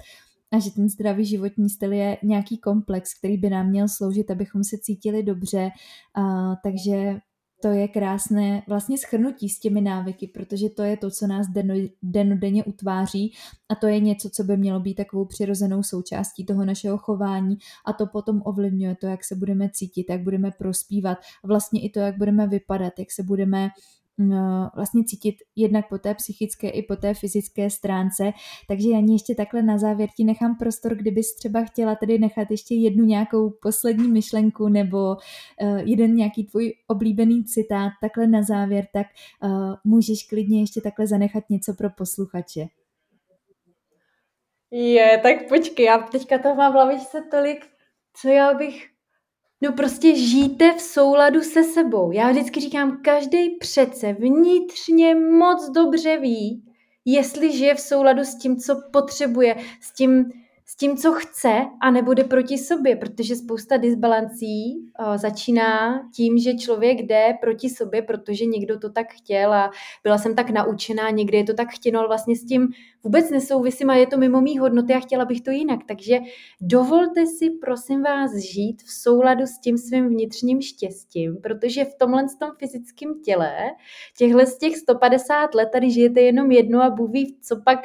a že ten zdravý životní styl je nějaký komplex, který by nám měl sloužit, abychom se cítili dobře. A, takže to je krásné vlastně schrnutí s těmi návyky, protože to je to, co nás denodenně utváří a to je něco, co by mělo být takovou přirozenou součástí toho našeho chování a to potom ovlivňuje to, jak se budeme cítit, jak budeme prospívat vlastně i to, jak budeme vypadat, jak se budeme vlastně cítit jednak po té psychické i po té fyzické stránce. Takže Janí ještě takhle na závěr ti nechám prostor, kdybys třeba chtěla tedy nechat ještě jednu nějakou poslední myšlenku nebo uh, jeden nějaký tvůj oblíbený citát takhle na závěr, tak uh, můžeš klidně ještě takhle zanechat něco pro posluchače. Je, tak počkej, já teďka to mám v hlavičce tolik, co já bych No prostě žijte v souladu se sebou. Já vždycky říkám, každý přece vnitřně moc dobře ví, jestli žije v souladu s tím, co potřebuje, s tím, s tím, co chce a nebude proti sobě, protože spousta disbalancí uh, začíná tím, že člověk jde proti sobě, protože někdo to tak chtěl a byla jsem tak naučená, někdy je to tak chtěno, ale vlastně s tím vůbec nesouvisím a je to mimo mý hodnoty a chtěla bych to jinak. Takže dovolte si, prosím vás, žít v souladu s tím svým vnitřním štěstím, protože v tomhle tom fyzickém těle, těchhle z těch 150 let tady žijete jenom jedno a Bůh ví, co pak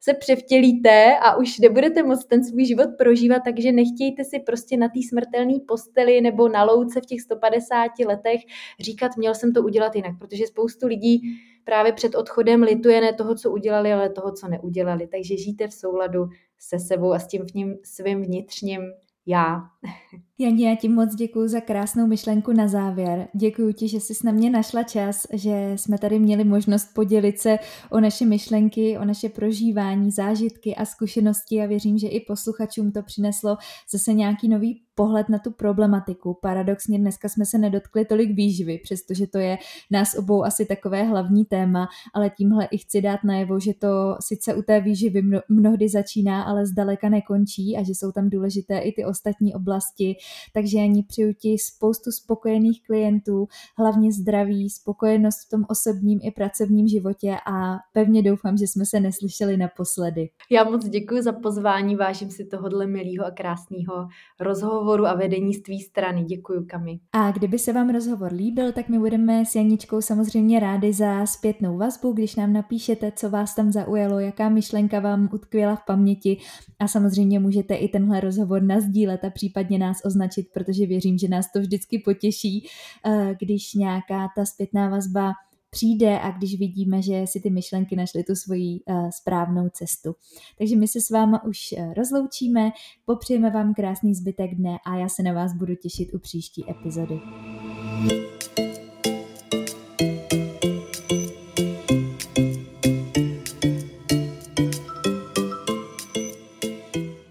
se převtělíte a už nebudete moc ten svůj život prožívat, takže nechtějte si prostě na té smrtelné posteli nebo na louce v těch 150 letech říkat, měl jsem to udělat jinak, protože spoustu lidí právě před odchodem lituje ne toho, co udělali, ale toho, co neudělali. Takže žijte v souladu se sebou a s tím svým vnitřním já. Janě, já ti moc děkuji za krásnou myšlenku na závěr. Děkuji ti, že jsi na mě našla čas, že jsme tady měli možnost podělit se o naše myšlenky, o naše prožívání, zážitky a zkušenosti a věřím, že i posluchačům to přineslo zase nějaký nový pohled na tu problematiku. Paradoxně dneska jsme se nedotkli tolik výživy, přestože to je nás obou asi takové hlavní téma, ale tímhle i chci dát najevo, že to sice u té výživy mnohdy začíná, ale zdaleka nekončí a že jsou tam důležité i ty ostatní oblasti. Takže ani přeju ti spoustu spokojených klientů, hlavně zdraví, spokojenost v tom osobním i pracovním životě a pevně doufám, že jsme se neslyšeli naposledy. Já moc děkuji za pozvání, vážím si tohohle milého a krásného rozhovoru a vedení z tvý strany. Děkuji, Kami. A kdyby se vám rozhovor líbil, tak my budeme s Janičkou samozřejmě rádi za zpětnou vazbu, když nám napíšete, co vás tam zaujalo, jaká myšlenka vám utkvěla v paměti a samozřejmě můžete i tenhle rozhovor nazdílet a případně nás označit, protože věřím, že nás to vždycky potěší, eh, když nějaká ta zpětná vazba přijde a když vidíme, že si ty myšlenky našly tu svoji uh, správnou cestu. Takže my se s váma už uh, rozloučíme, popřejeme vám krásný zbytek dne a já se na vás budu těšit u příští epizody. thank you